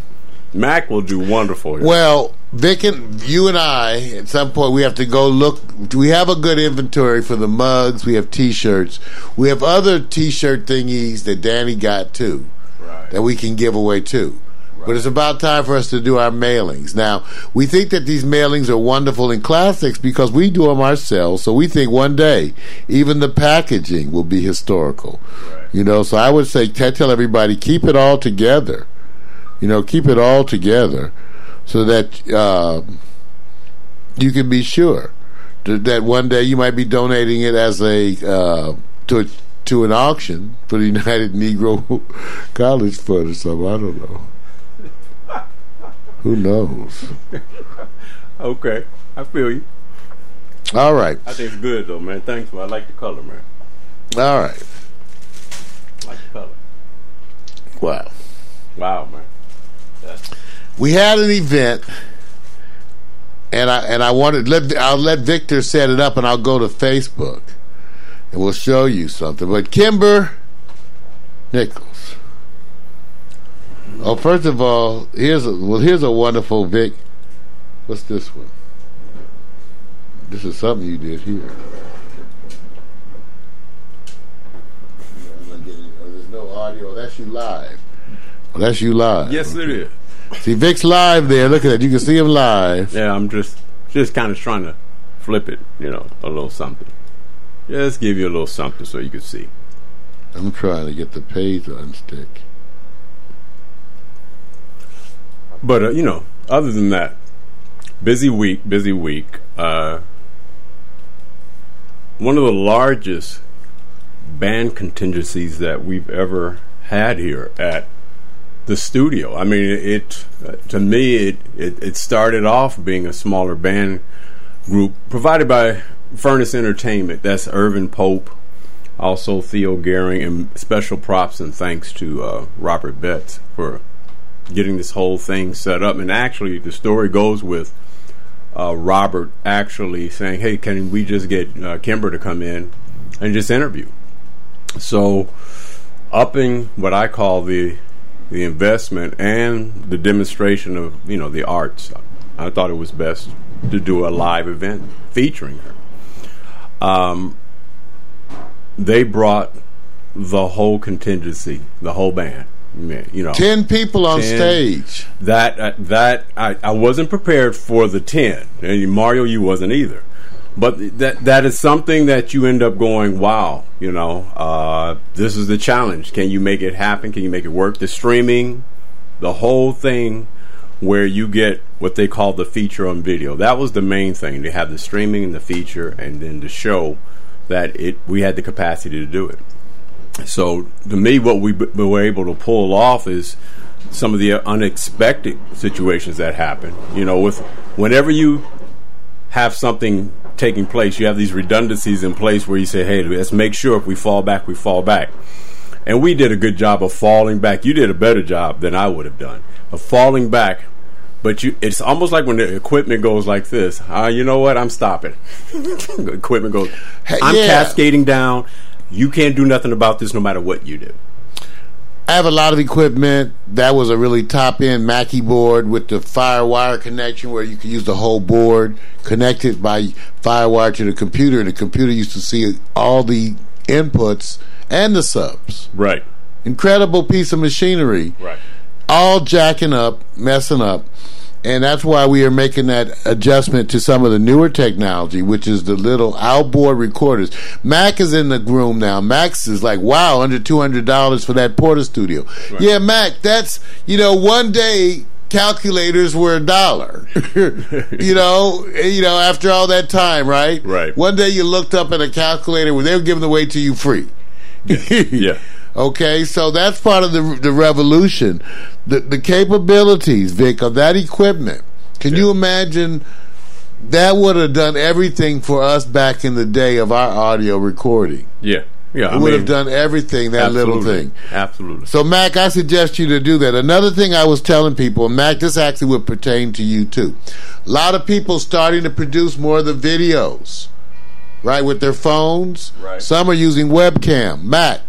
B: Mac will do wonderful. here.
A: Well, Vic and you and I, at some point, we have to go look. We have a good inventory for the mugs. We have T-shirts. We have other T-shirt thingies that Danny got too.
B: Right.
A: that we can give away too. But it's about time for us to do our mailings. Now, we think that these mailings are wonderful and classics because we do them ourselves. So we think one day even the packaging will be historical.
B: Right.
A: You know, so I would say t- tell everybody keep it all together. You know, keep it all together so that uh, you can be sure that, that one day you might be donating it as a uh, to a, to an auction for the *laughs* United Negro *laughs* College Fund or something. I don't know. Who knows? *laughs*
B: Okay, I feel you.
A: All right,
B: I think it's good though, man. Thanks, man. I like the color, man.
A: all right.
B: I like the color.
A: Wow.
B: Wow, man. That's,
A: we had an event, and I and I wanted let I'll let Victor set it up, and I'll go to Facebook, and we'll show you something. But Kimber Nichols. Oh, first of all, here's a well, here's a wonderful Vic. What's this one? This is something you did here. There's no audio. That's you live. That's you live.
B: yes, it is.
A: See Vic's live there. Look at that. You can see him live.
B: Yeah, I'm just just kind of trying to flip it, you know, a little something. Just give you a little something so you can see.
A: I'm trying to get the page to unstick.
B: But uh, you know, other than that, busy week, busy week. Uh, one of the largest band contingencies that we've ever had here at the studio. I mean, it to me it, it it started off being a smaller band group provided by Furnace Entertainment. That's Irvin Pope, also Theo Gehring, and special props and thanks to uh, Robert Betts for getting this whole thing set up. And actually, the story goes with uh, Robert actually saying, "Hey, can we just get uh, Kimber to come in and just interview?" So, upping what I call the the investment and the demonstration of you know the arts, I thought it was best to do a live event featuring her. Um, they brought the whole contingency, the whole band. You know,
A: ten people on 10, stage.
B: That uh, that I, I wasn't prepared for the ten, and Mario, you wasn't either. But that that is something that you end up going, wow, you know, uh, this is the challenge. Can you make it happen? Can you make it work? The streaming, the whole thing, where you get what they call the feature on video. That was the main thing. To have the streaming and the feature, and then to show that it we had the capacity to do it. So to me, what we, b- were able to pull off is some of the unexpected situations that happen. You know, with whenever you have something taking place, you have these redundancies in place where you say, "Hey, let's make sure if we fall back, we fall back." And we did a good job of falling back. You did a better job than I would have done of falling back. But you, it's almost like when the equipment goes like this. Uh, you know what? I'm stopping. *laughs* equipment goes. I'm yeah. cascading down. You can't do nothing about this, no matter what you do.
A: I have a lot of equipment. That was a really top end Mackie board with the FireWire connection where you could use the whole board connected by FireWire to the computer. And the computer used to see all the inputs and the subs.
B: Right.
A: Incredible piece of machinery.
B: Right.
A: All jacking up, messing up. And that's why we are making that adjustment to some of the newer technology, which is the little outboard recorders. Mac is in the room now. Max is like, wow, under $200 for that Portastudio. Right. Yeah, Mac, that's, you know, one day calculators were a dollar. *laughs* you know, you know, after all that time, right?
B: Right.
A: One day you looked up at a calculator where they were giving away to you free.
B: yeah. yeah. *laughs*
A: Okay, so that's part of the the revolution. The the capabilities, Vic, of that equipment. Can yeah. you imagine? That would have done everything for us back in the day of our audio recording.
B: Yeah. Yeah,
A: it I would mean, have done everything, that little thing.
B: Absolutely.
A: So, Mac, I suggest you to do that. Another thing I was telling people, Mac, this actually would pertain to you too. A lot of people starting to produce more of the videos, right, with their phones.
B: Right.
A: Some are using webcam. Mac,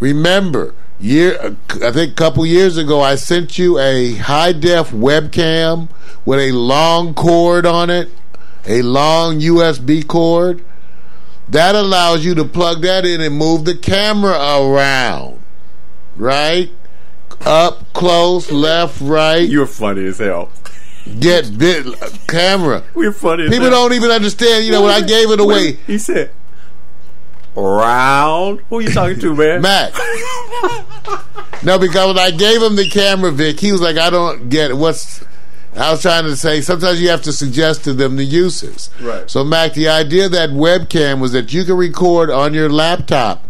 A: Remember, year I think a couple years ago, I sent you a high def webcam with a long cord on it, a long USB cord. That allows you to plug that in and move the camera around, right? Up, close, left, right.
B: You're funny as hell.
A: Get bit camera. *laughs*
B: We're funny.
A: People don't even understand. You know when I gave it away.
B: He said round. Who are you talking to, man?
A: Mac. no, because when I gave him the camera, Vic, he was like, I don't get it. What's. I was trying to say sometimes you have to suggest to them the uses.
B: Right.
A: So, Mac, the idea of that webcam was that you could record on your laptop.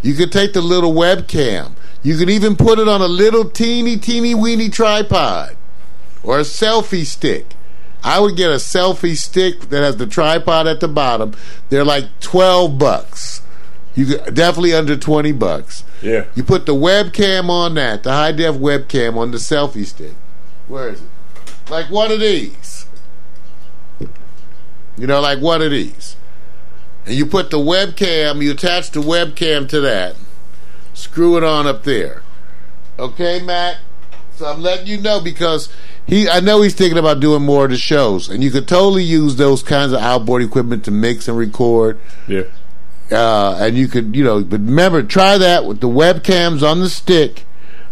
A: You could take the little webcam. You could even put it on a little teeny, teeny, weeny tripod or a selfie stick. I would get a selfie stick that has the tripod at the bottom. They're like 12 bucks. You definitely under twenty bucks.
B: Yeah.
A: You put the webcam on that, the high def webcam on the selfie stick. Where is it? Like one of these. You know, like one of these. And you put the webcam, you attach the webcam to that. Screw it on up there. Okay, Matt? So I'm letting you know because he I know he's thinking about doing more of the shows. And you could totally use those kinds of outboard equipment to mix and record.
B: Yeah.
A: Uh, and you could, you know, but remember, try that with the webcams on the stick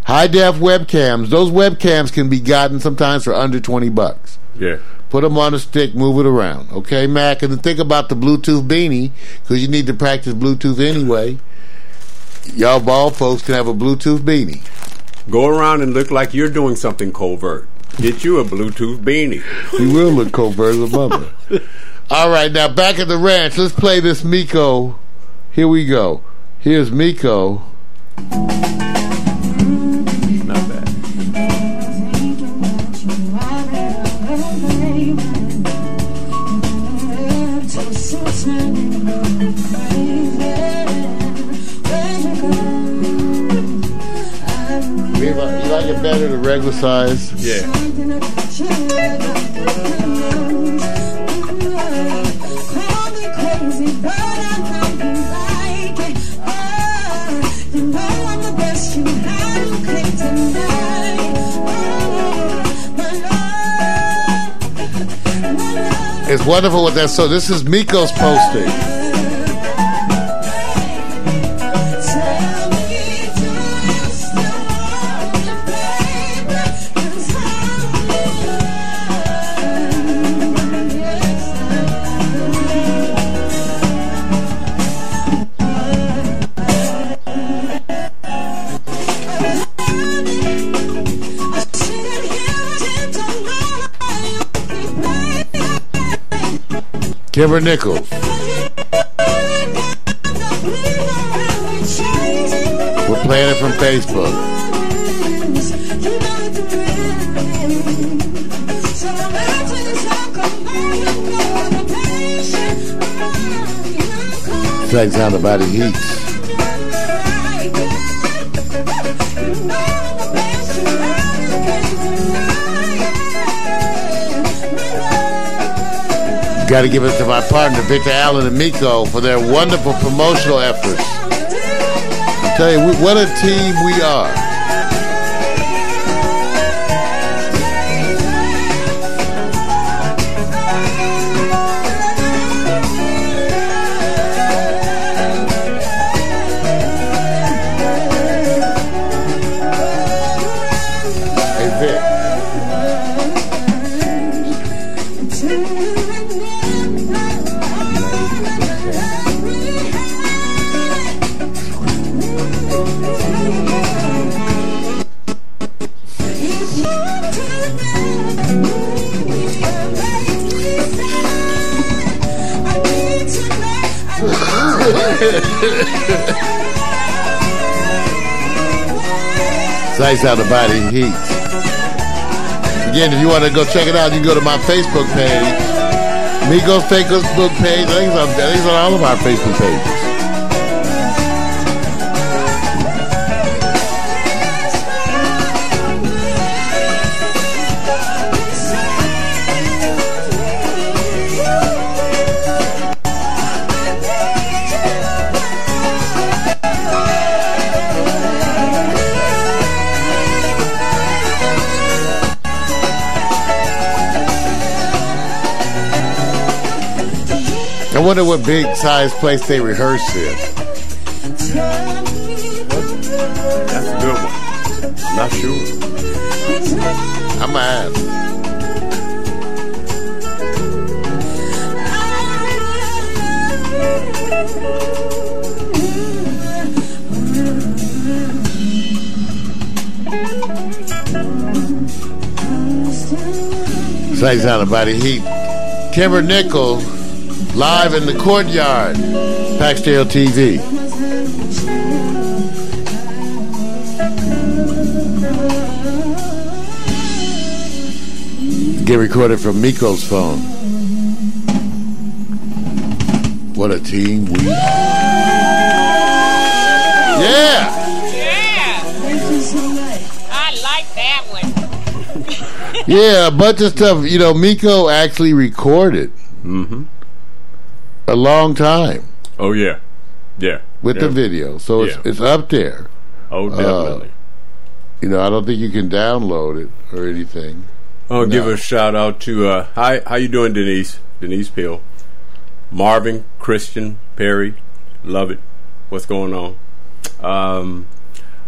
A: High def webcams. Those webcams can be gotten sometimes for under twenty bucks.
B: Yeah.
A: Put them on a stick, move it around. Okay, Mac. And then think about the Bluetooth beanie because you need to practice Bluetooth anyway. Y'all bald folks can have a Bluetooth beanie.
B: Go around and look like you're doing something covert. Get you a Bluetooth beanie.
A: We will look covert as a mother. *laughs* All right, now back at the ranch. Let's play this Miko. Here we go. Here's Miko.
B: Not bad.
A: You like you like it better the regular size?
B: Yeah.
A: Wonderful with that. So this is Miko's posting. Kimber Nichols. We're playing it from Facebook. Sex how the body heats. Got to give it to my partner, Victor Allen and Miko, for their wonderful promotional efforts. I tell you, what a team we are. Nice how the body heats. Again, if you want to go check it out, you can go to my Facebook page. Miko's Facebook page. I think it's on, I think it's on all of our Facebook pages. Wonder what big size place they rehearse in.
B: That's a good one. I'm not sure.
A: I'm gonna ask. Nice how the body heat. Kimber Nichols live in the courtyard. Paxdale TV. Get recorded from Miko's phone. What a team we are. Yeah!
G: Yeah. I like that one. *laughs*
A: Yeah, a bunch of stuff. You know, Miko actually recorded mm-hmm. A long time
B: Oh yeah. Yeah.
A: with
B: yeah.
A: the video. So it's,
B: Yeah.
A: it's up there.
B: Oh definitely.
A: You know, I don't think you can download it or anything.
B: I'll give a shout out to uh hi how you doing Denise? Denise Peel. Marvin, Christian, Perry, love it. What's going on? Um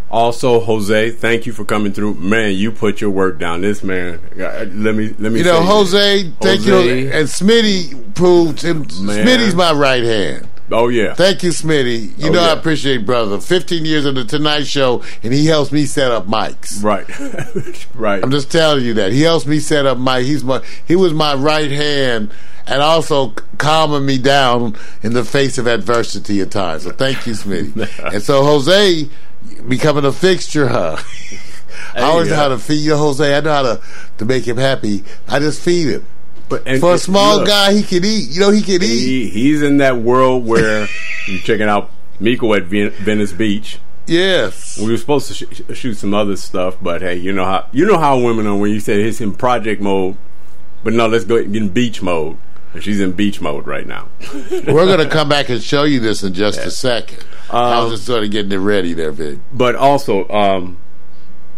B: Also, Jose, thank you for coming through. Man, you put your work down. This man, uh, let me let me.
A: You know, Jose, thank
B: Jose.
A: you. And Smitty proved him.
B: Man.
A: Smitty's my right hand.
B: Oh yeah,
A: Thank you, Smitty. You
B: Oh,
A: know I
B: yeah.
A: appreciate brother. Fifteen years on the Tonight Show, and he helps me set up mics.
B: right, *laughs* right.
A: I'm just telling you that he helps me set up my. He's my. He was my right hand, and also calming me down in the face of adversity at times. So thank you, Smitty. *laughs* and so Jose becoming a fixture, huh? *laughs* I always know
B: uh,
A: how to feed you, Jose. I know how to to make him happy. I just feed him.
B: But and,
A: For a small
B: look,
A: guy, he can eat. You know, he can eat.
B: he's in that world where *laughs* you're checking out Miko at Ven- Venice Beach.
A: Yes.
B: We were supposed to sh- shoot some other stuff, but hey, you know how you know how women are when you say it's in project mode, but no, let's go get in beach mode. And she's in beach mode right now. *laughs*
A: We're going to come back and show you this in just a second. I was just sort of getting it ready there, Vic.
B: but also um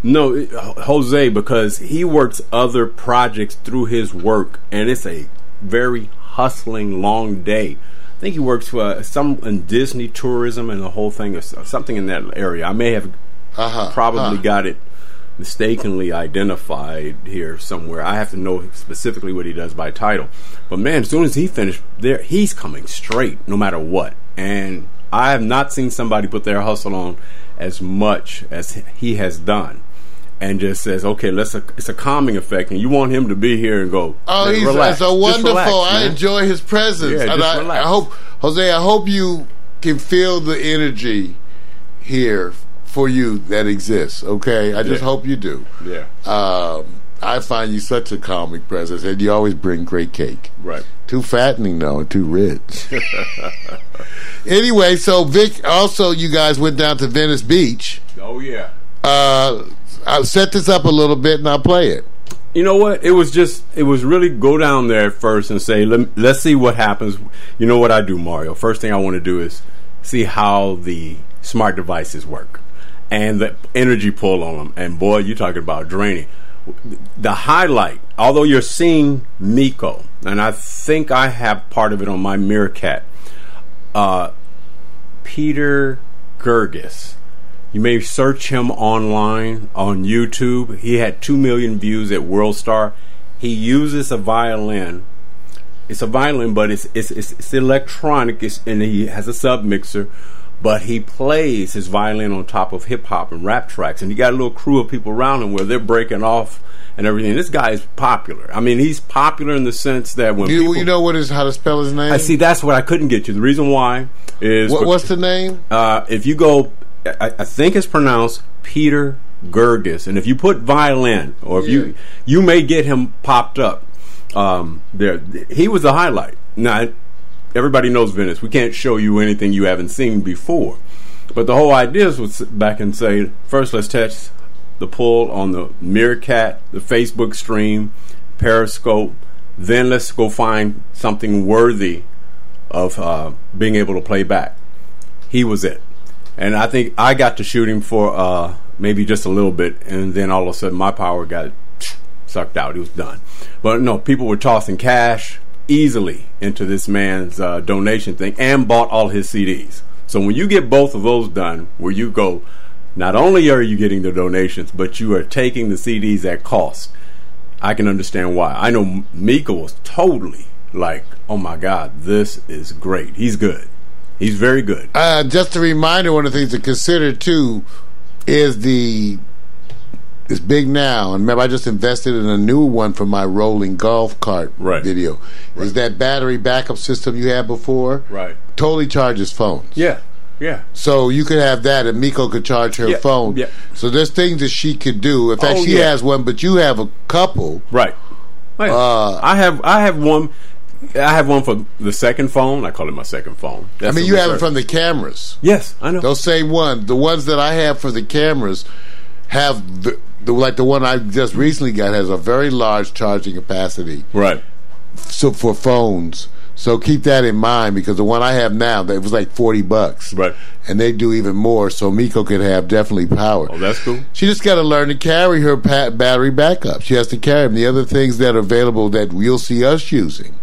B: no Jose because he works other projects through his work and it's a very hustling long day I think he works for uh, some in Disney tourism and the whole thing or something in that area I may have
A: Uh-huh.
B: probably
A: Huh.
B: got it mistakenly identified here somewhere I have to know specifically what he does by title but man as soon as he finished there he's coming straight no matter what and I have not seen somebody put their hustle on as much as he has done and just says okay let's it's a calming effect and you want him to be here and go
A: Oh,
B: "Man,
A: he's
B: relax.
A: so wonderful.
B: relax,
A: I enjoy his presence.
B: Yeah,
A: and
B: just
A: I,
B: relax.
A: I hope, Jose, I hope you can feel the energy here for you that exists. Okay, I just
B: Yeah.
A: hope you do.
B: yeah
A: Um, I find you such a comic presence, and you always bring great cake.
B: right
A: Too fattening though, and too rich. *laughs* anyway, so Vic, also you guys went down to Venice Beach.
B: oh yeah
A: Uh, I'll set this up a little bit, and I'll play it.
B: You know what? It was just, it was really go down there first and say, Let, let's see what happens. You know what I do, Mario? First thing I want to do is see how the smart devices work and the energy pull on them. And boy, you're talking about draining. The highlight, although you're seeing Miko, and I think I have part of it on my Meerkat, uh, Peter Gergis. You may search him online on YouTube. He had 2 million views at WorldStar. He uses a violin. It's a violin, but it's it's, it's, it's electronic, it's, and he has a sub mixer. But he plays his violin on top of hip hop and rap tracks, and he got a little crew of people around him where they're breaking off and everything. This guy is popular. I mean, he's popular in the sense that when
A: You,
B: people,
A: you know what is how to spell his name?
B: I see that's what I couldn't get you. The reason why is
A: What, what's the name?
B: uh, if you go, I, I think it's pronounced Peter Gergis, and if you put violin, or if you you may get him popped up. Um, there, he was the highlight. Now, everybody knows Venice. We can't show you anything you haven't seen before, but the whole idea is back and say, first, let's test the pull on the Meerkat, the Facebook stream, Periscope. Then let's go find something worthy of uh, being able to play back. He was it, and I think I got to shoot him for uh, maybe just a little bit, and then all of a sudden my power got sucked out. He was done. But no, people were tossing cash easily into this man's uh, donation thing and bought all his CDs. So when you get both of those done, where you go, not only are you getting the donations, but you are taking the CDs at cost. I can understand why. I know Mika was totally like, "Oh my God, this is great. He's good. He's very good."
A: Uh, just a reminder, one of the things to consider too is the it's big now. And remember, I just invested in a new one for my rolling golf cart
B: Right.
A: video. Is that battery backup system you had before?
B: Right.
A: Totally charges phones.
B: Yeah. Yeah.
A: So you could have that, and Miko could charge her
B: Yeah,
A: phone.
B: yeah.
A: So there's things that she could do. In fact,
B: Oh,
A: she
B: yeah.
A: has one, but you have a couple.
B: Right. Right.
A: Uh,
B: I have I have one. I have one for the second phone. I call it my second phone.
A: I mean, you have it from the cameras.
B: Yes, I know.
A: Those same ones, the ones that I have for the cameras, have the, the like the one I just recently got has a very large charging capacity.
B: Right.
A: So for phones, so keep that in mind because the one I have now, that was like forty bucks,
B: Right.
A: And they do even more, so Miko could have definitely power.
B: Oh, that's cool.
A: She just got to learn to carry her battery backup. She has to carry them. The other things that are available that you'll see us using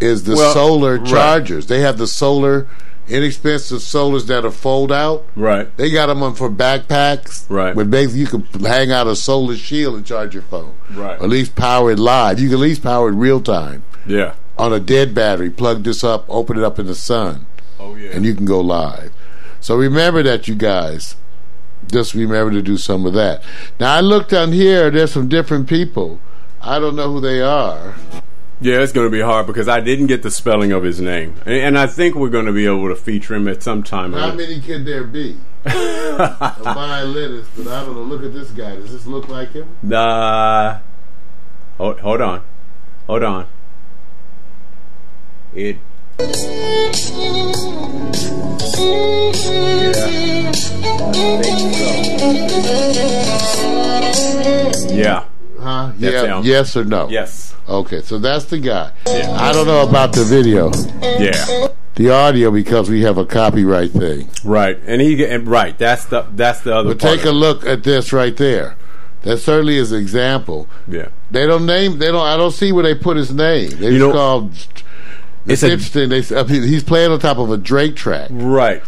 A: is the
B: Well,
A: solar
B: right.
A: chargers. They have the solar inexpensive solars that are fold out.
B: Right.
A: They got them on for backpacks.
B: Right.
A: But basically, you can hang out a solar shield and charge your phone.
B: Right.
A: Or at least power it live. You can at least power it real time
B: Yeah.
A: on a dead battery. Plug this up, open it up in the sun,
B: Oh yeah.
A: and you can go live. So remember that, you guys. Just remember to do some of that. Now I looked on here. There's some different people. I don't know who they are.
B: Yeah, it's going to be hard because I didn't get the spelling of his name, and, and I think we're going to be able to feature him at some time.
A: How many could there be? *laughs* a violinist, but I don't know. Look at this guy. Does this look like him?
B: Uh, hold, hold on, hold on. It. Yeah.
A: Huh?
B: That's
A: yeah.
B: him.
A: Yes or no?
B: Yes.
A: Okay, so that's the guy.
B: Yeah.
A: I don't know about the video,
B: Yeah.
A: the audio because we have a copyright thing.
B: Right. And he. And right. That's the. That's the other.
A: But take a look at this right there. That certainly is an example.
B: Yeah.
A: They don't name. They don't. I don't see where they put his name. They
B: You
A: just
B: know-
A: called. It's,
B: It's
A: interesting. They, he's playing on top of a Drake track.
B: Right.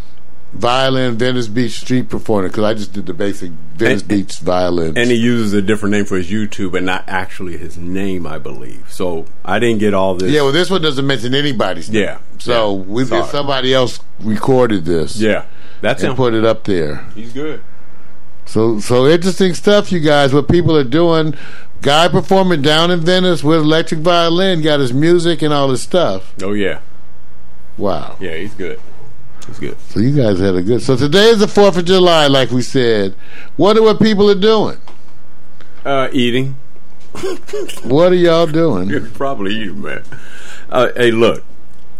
A: Violin, Venice Beach street performer. Because I just did the basic Venice
B: And-
A: Beach violin.
B: And he uses a different name for his YouTube, and not actually his name, I believe. So I didn't get all this.
A: yeah, well, this one doesn't mention anybody's name.
B: Yeah.
A: So
B: Yeah.
A: we somebody else recorded this.
B: Yeah. That's
A: and
B: him.
A: put it up there.
B: He's good.
A: So so interesting stuff, you guys. What people are doing. Guy performing down in Venice with electric violin, got his music and all his stuff.
B: Oh yeah.
A: Wow.
B: Yeah, he's good. He's good.
A: So you guys had a good. So today is the Fourth of July, like we said. Wonder what people are doing.
B: Uh, eating. *laughs*
A: What are y'all doing?
B: You're probably eating, man. Uh, hey, look.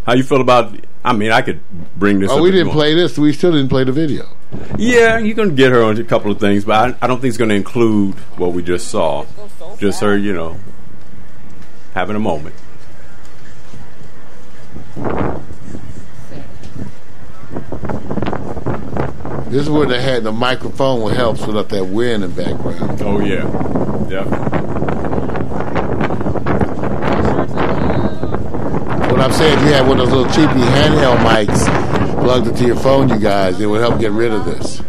B: How you feel about? I mean, I could bring this.
A: Oh,
B: up
A: we didn't play this. We still didn't play the video.
B: Yeah, you're gonna get her on a couple of things, but I, I don't think it's gonna include what we just saw. Just her, you know, having a moment.
A: This is where they had the microphone would help set up that wind in the background.
B: Oh yeah, definitely.
A: What I'm saying, if you had one of those little cheapy handheld mics plugged into your phone, you guys, it would help get rid of this.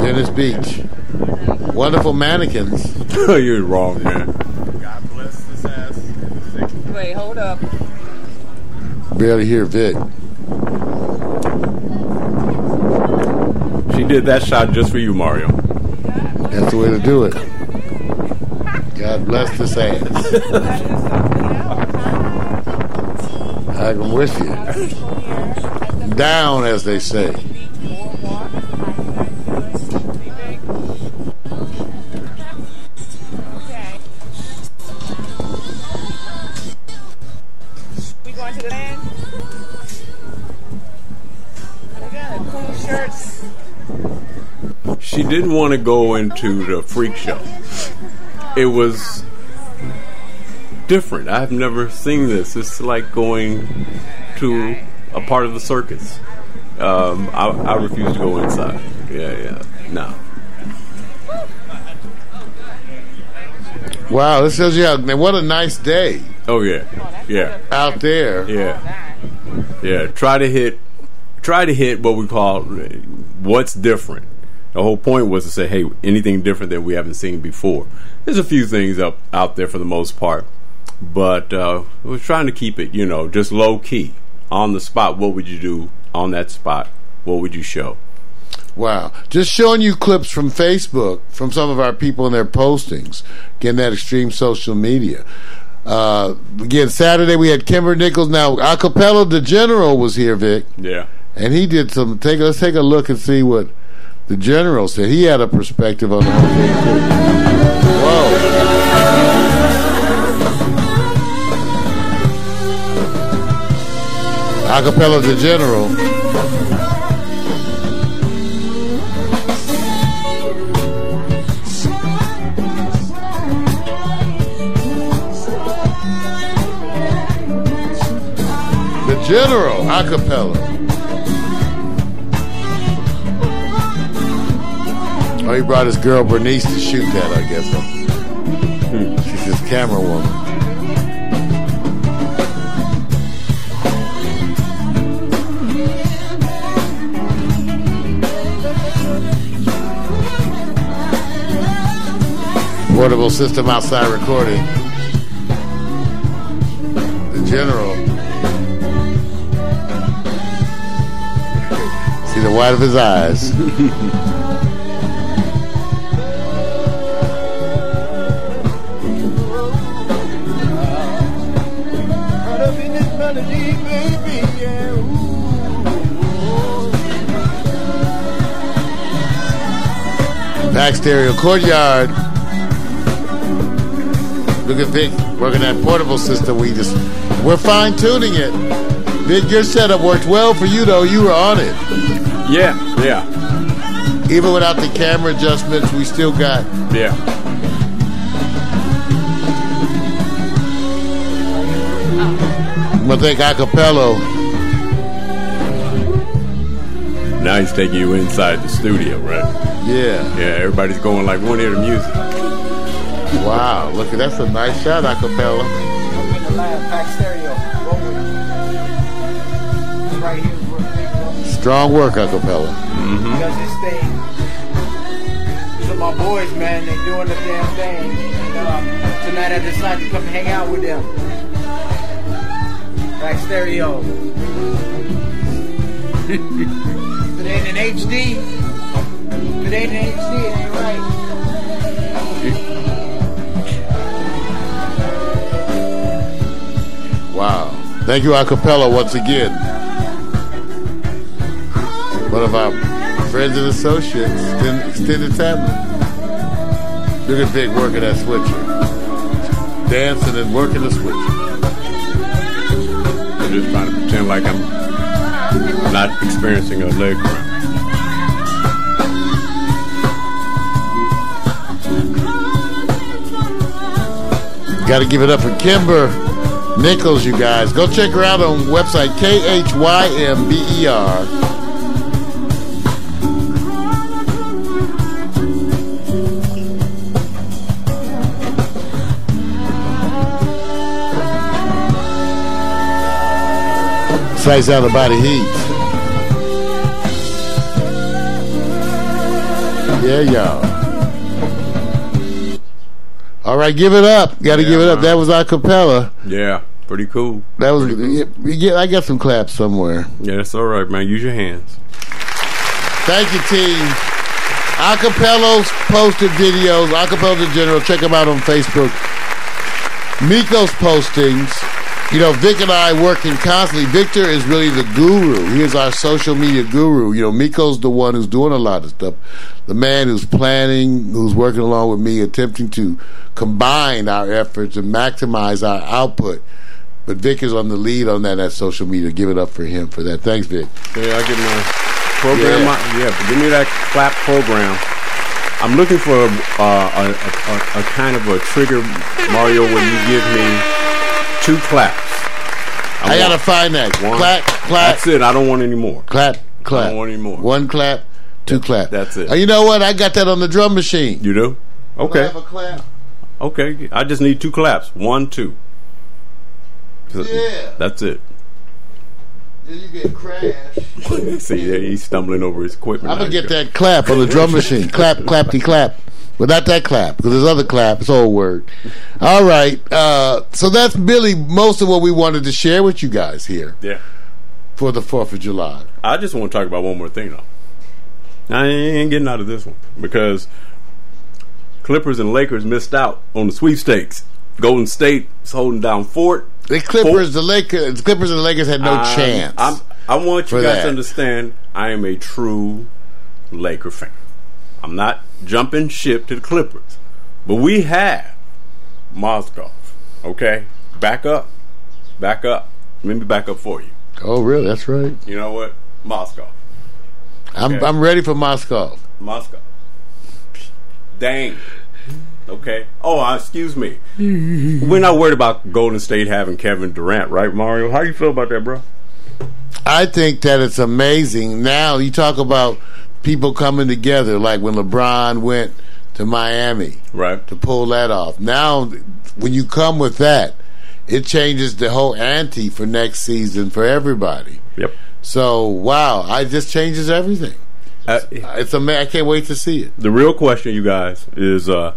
A: Venice Beach. Wonderful mannequins. *laughs*
B: you're wrong, man. God bless this ass.
G: Wait, hold up.
A: Barely hear Vic.
B: She did that shot just for you, Mario.
A: That's the way to do it. God bless this ass. I'm with you. Down, as they say.
B: She didn't want to go into the freak show. It was different. I've never seen this. It's like going to a part of the circus. Um, I, I refuse to go inside. Yeah, yeah, no.
A: Wow, this shows you how, what a nice day
B: Oh yeah, yeah,
A: out there.
B: yeah, yeah. Try to hit, try to hit what we call what's different. The whole point was to say, hey, anything different that we haven't seen before. There's a few things up out there for the most part, but uh, we're trying to keep it, you know, just low key on the spot. What would you do on that spot? What would you show?
A: Wow. Just showing you clips from Facebook from some of our people and their postings, getting that extreme social media. Uh, again, Saturday we had Kimber Nichols. Now, Acapella the General was here, Vic,
B: Yeah,
A: and he did some. Take let's take a look and see what the General said. He had a perspective on the whole thing too. Whoa. Acapella the General. The General, acapella. he brought his girl Bernice to shoot that, I guess. Hmm. She's his camera woman. portable system outside recording. The general. See the white of his eyes. *laughs* Pack Stereo Courtyard. Look at Vic working that portable system. We just we're fine tuning it. Vic, your setup worked well for you though. You were on it.
B: Yeah, yeah,
A: Even without the camera adjustments, we still got
B: yeah.
A: I'm gonna thank Acapella.
B: Now he's taking you inside the studio, right?
A: Yeah.
B: Yeah, everybody's going like, want to music.
A: Wow. Look at that's a nice shot, Acapella.
H: I'm in the lab, pack stereo. Roll with it. Right here is where Big Bro
A: Strong work, Acapella.
H: does his thing. So my boys, man, they doing the damn thing. And, uh, tonight I decided to come hang out with them. Pack stereo. if it ain't in HD, if it ain't in HD, it ain't right.
A: Wow. Thank you, Acapella, once again. One of our friends and associates, extended, extended family. Look at Vic working that switcher. Dancing and working the switcher.
B: I'm just trying to pretend like I'm not experiencing a leg cramp.
A: Got to give it up for Kimber Nichols, you guys. Go check her out on website K H Y M B E R. Slice out the body heat. Yeah, y'all. All right, give it up. Got to
B: Yeah,
A: give it up.
B: man.
A: That was a cappella.
B: Yeah, pretty cool.
A: That was yeah, yeah, I got some claps somewhere.
B: Yeah, that's all right, man. Use your hands.
A: Thank you, team. Acapella's posted videos. Acapella in general. Check them out on Facebook. Miko's postings. You know, Vic and I working constantly. Victor is really the guru. He is our social media guru. You know, Miko's the one who's doing a lot of stuff. The man who's planning, who's working along with me, attempting to combine our efforts and maximize our output. But Vic is on the lead on that at social media. Give it up for him for that. Thanks, Vic.
B: Yeah, I get my program.
A: Yeah.
B: My, yeah, give me that clap program. I'm looking for uh, a, a, a, a kind of a trigger, Mario, where you give me two claps.
A: I, gotta find that.
B: one.
A: Clap, clap,
B: That's it. I don't want any more.
A: clap, clap.
B: I don't want any more.
A: One clap, two clap.
B: that's it.
A: Oh, you know what? I got that on the drum machine.
B: You do?
A: I
B: Okay.
A: have a clap.
B: Okay. I just need two claps. One, two.
A: Yeah.
B: That's it.
A: Then you get crashed. *laughs*
B: See, he's stumbling over his equipment.
A: I'm gonna get
B: go.
A: that clap on the drum machine. clap, clapty, clap. But not that clap, because there's other clap. It's old word. All right. Uh, so that's really most of what we wanted to share with you guys here
B: Yeah.
A: for the 4th of July.
B: I just want to talk about one more thing, though. I ain't getting out of this one because Clippers and Lakers missed out on the sweepstakes. Golden State is holding down Fort.
A: The Clippers, the Lakers, the Clippers and the Lakers had no
B: I'm-
A: chance.
B: I'm, I want you guys
A: that.
B: to understand I am a true Laker fan. I'm not jumping ship to the Clippers. But we have Mozgov. Okay? Back up. Back up. Let me back up for you.
A: oh, really? That's right.
B: You know what? Moscow.
A: I'm,
B: Okay.
A: I'm ready for Moscow.
B: Moscow. Dang. Okay. Oh, uh, excuse me. We're not worried about Golden State having Kevin Durant, right, Mario? How you feel about that, bro?
A: I think that it's amazing. Now you talk about people coming together, like when LeBron went to Miami
B: Right.
A: to pull that off. Now, when you come with that, it changes the whole ante for next season for everybody.
B: Yep.
A: So, wow, it just changes everything.
B: Uh,
A: It's ama- I can't wait to see it.
B: the real question, you guys, is uh,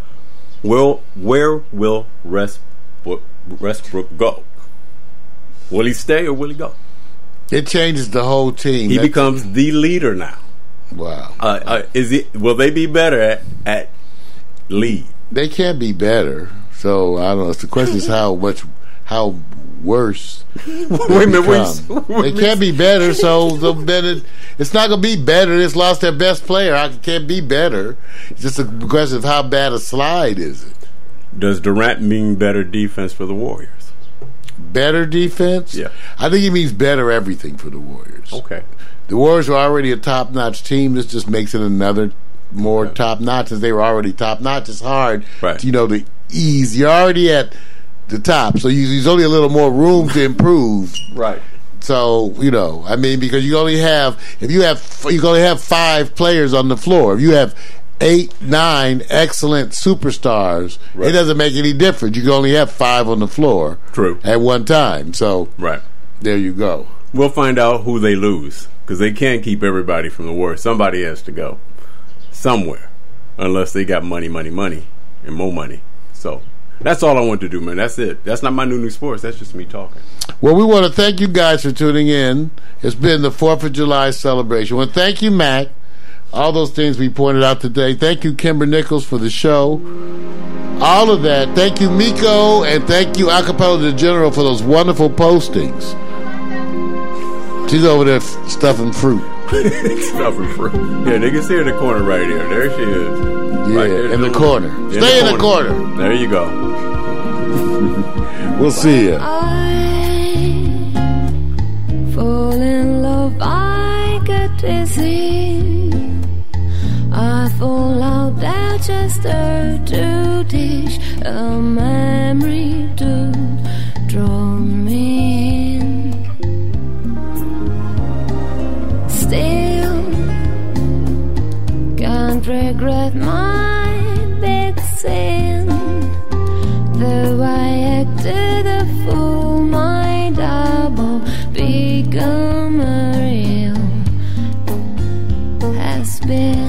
B: Well, where will Westbrook, Westbrook go? Will he stay or will he go?
A: It changes the whole team.
B: He
A: That's-
B: becomes the leader now.
A: Wow.
B: Uh, uh, is it? Will they be better at, at lead?
A: They can't be better. So I don't know. The question is *laughs* how much how worse. *laughs*
B: Wait a minute.
A: They can't be better. So the better. It's not going to be better. It's lost their best player. I can't be better. It's just a question of how bad a slide is it.
B: Does Durant mean better defense for the Warriors?
A: Better defense.
B: Yeah.
A: I think he means better everything for the Warriors.
B: Okay.
A: The Warriors were already a top notch team. This just makes it another more top notch as they were already top notch. It's hard,
B: Right.
A: you know, to ease. You're already at the top, so you, there's only a little more room to improve. *laughs*
B: Right.
A: So you know, I mean, because you only have if you have you only have five players on the floor. If you have eight, nine excellent superstars,
B: Right.
A: it doesn't make any difference. You can only have five on the floor
B: True.
A: at one time. So
B: Right.
A: there you go.
B: We'll find out who they lose because they can't keep everybody from the Warriors. Somebody has to go somewhere, unless they got money, money, money, and more money. So that's all I want to do, man. That's it. That's not my new new sports. That's just me talking.
A: Well, we want to thank you guys for tuning in. It's been the Fourth of July celebration. Well, thank you, Mac. All those things we pointed out today. Thank you, Kimber Nichols, for the show. All of that. Thank you, Miko, and thank you, Acapella the General, for those wonderful postings. She's over there stuffing fruit. *laughs*
B: Stuffing fruit. Yeah, they can see her in the corner right here. There she is.
A: Yeah,
B: Right there
A: in the
B: doing-
A: corner. Stay in the corner.
B: There you go.
A: We'll see you.
C: I fall in love, I get dizzy. I fall out there just there to teach a memory to draw me regret my big sin. Though I acted a fool, my double become a real has been.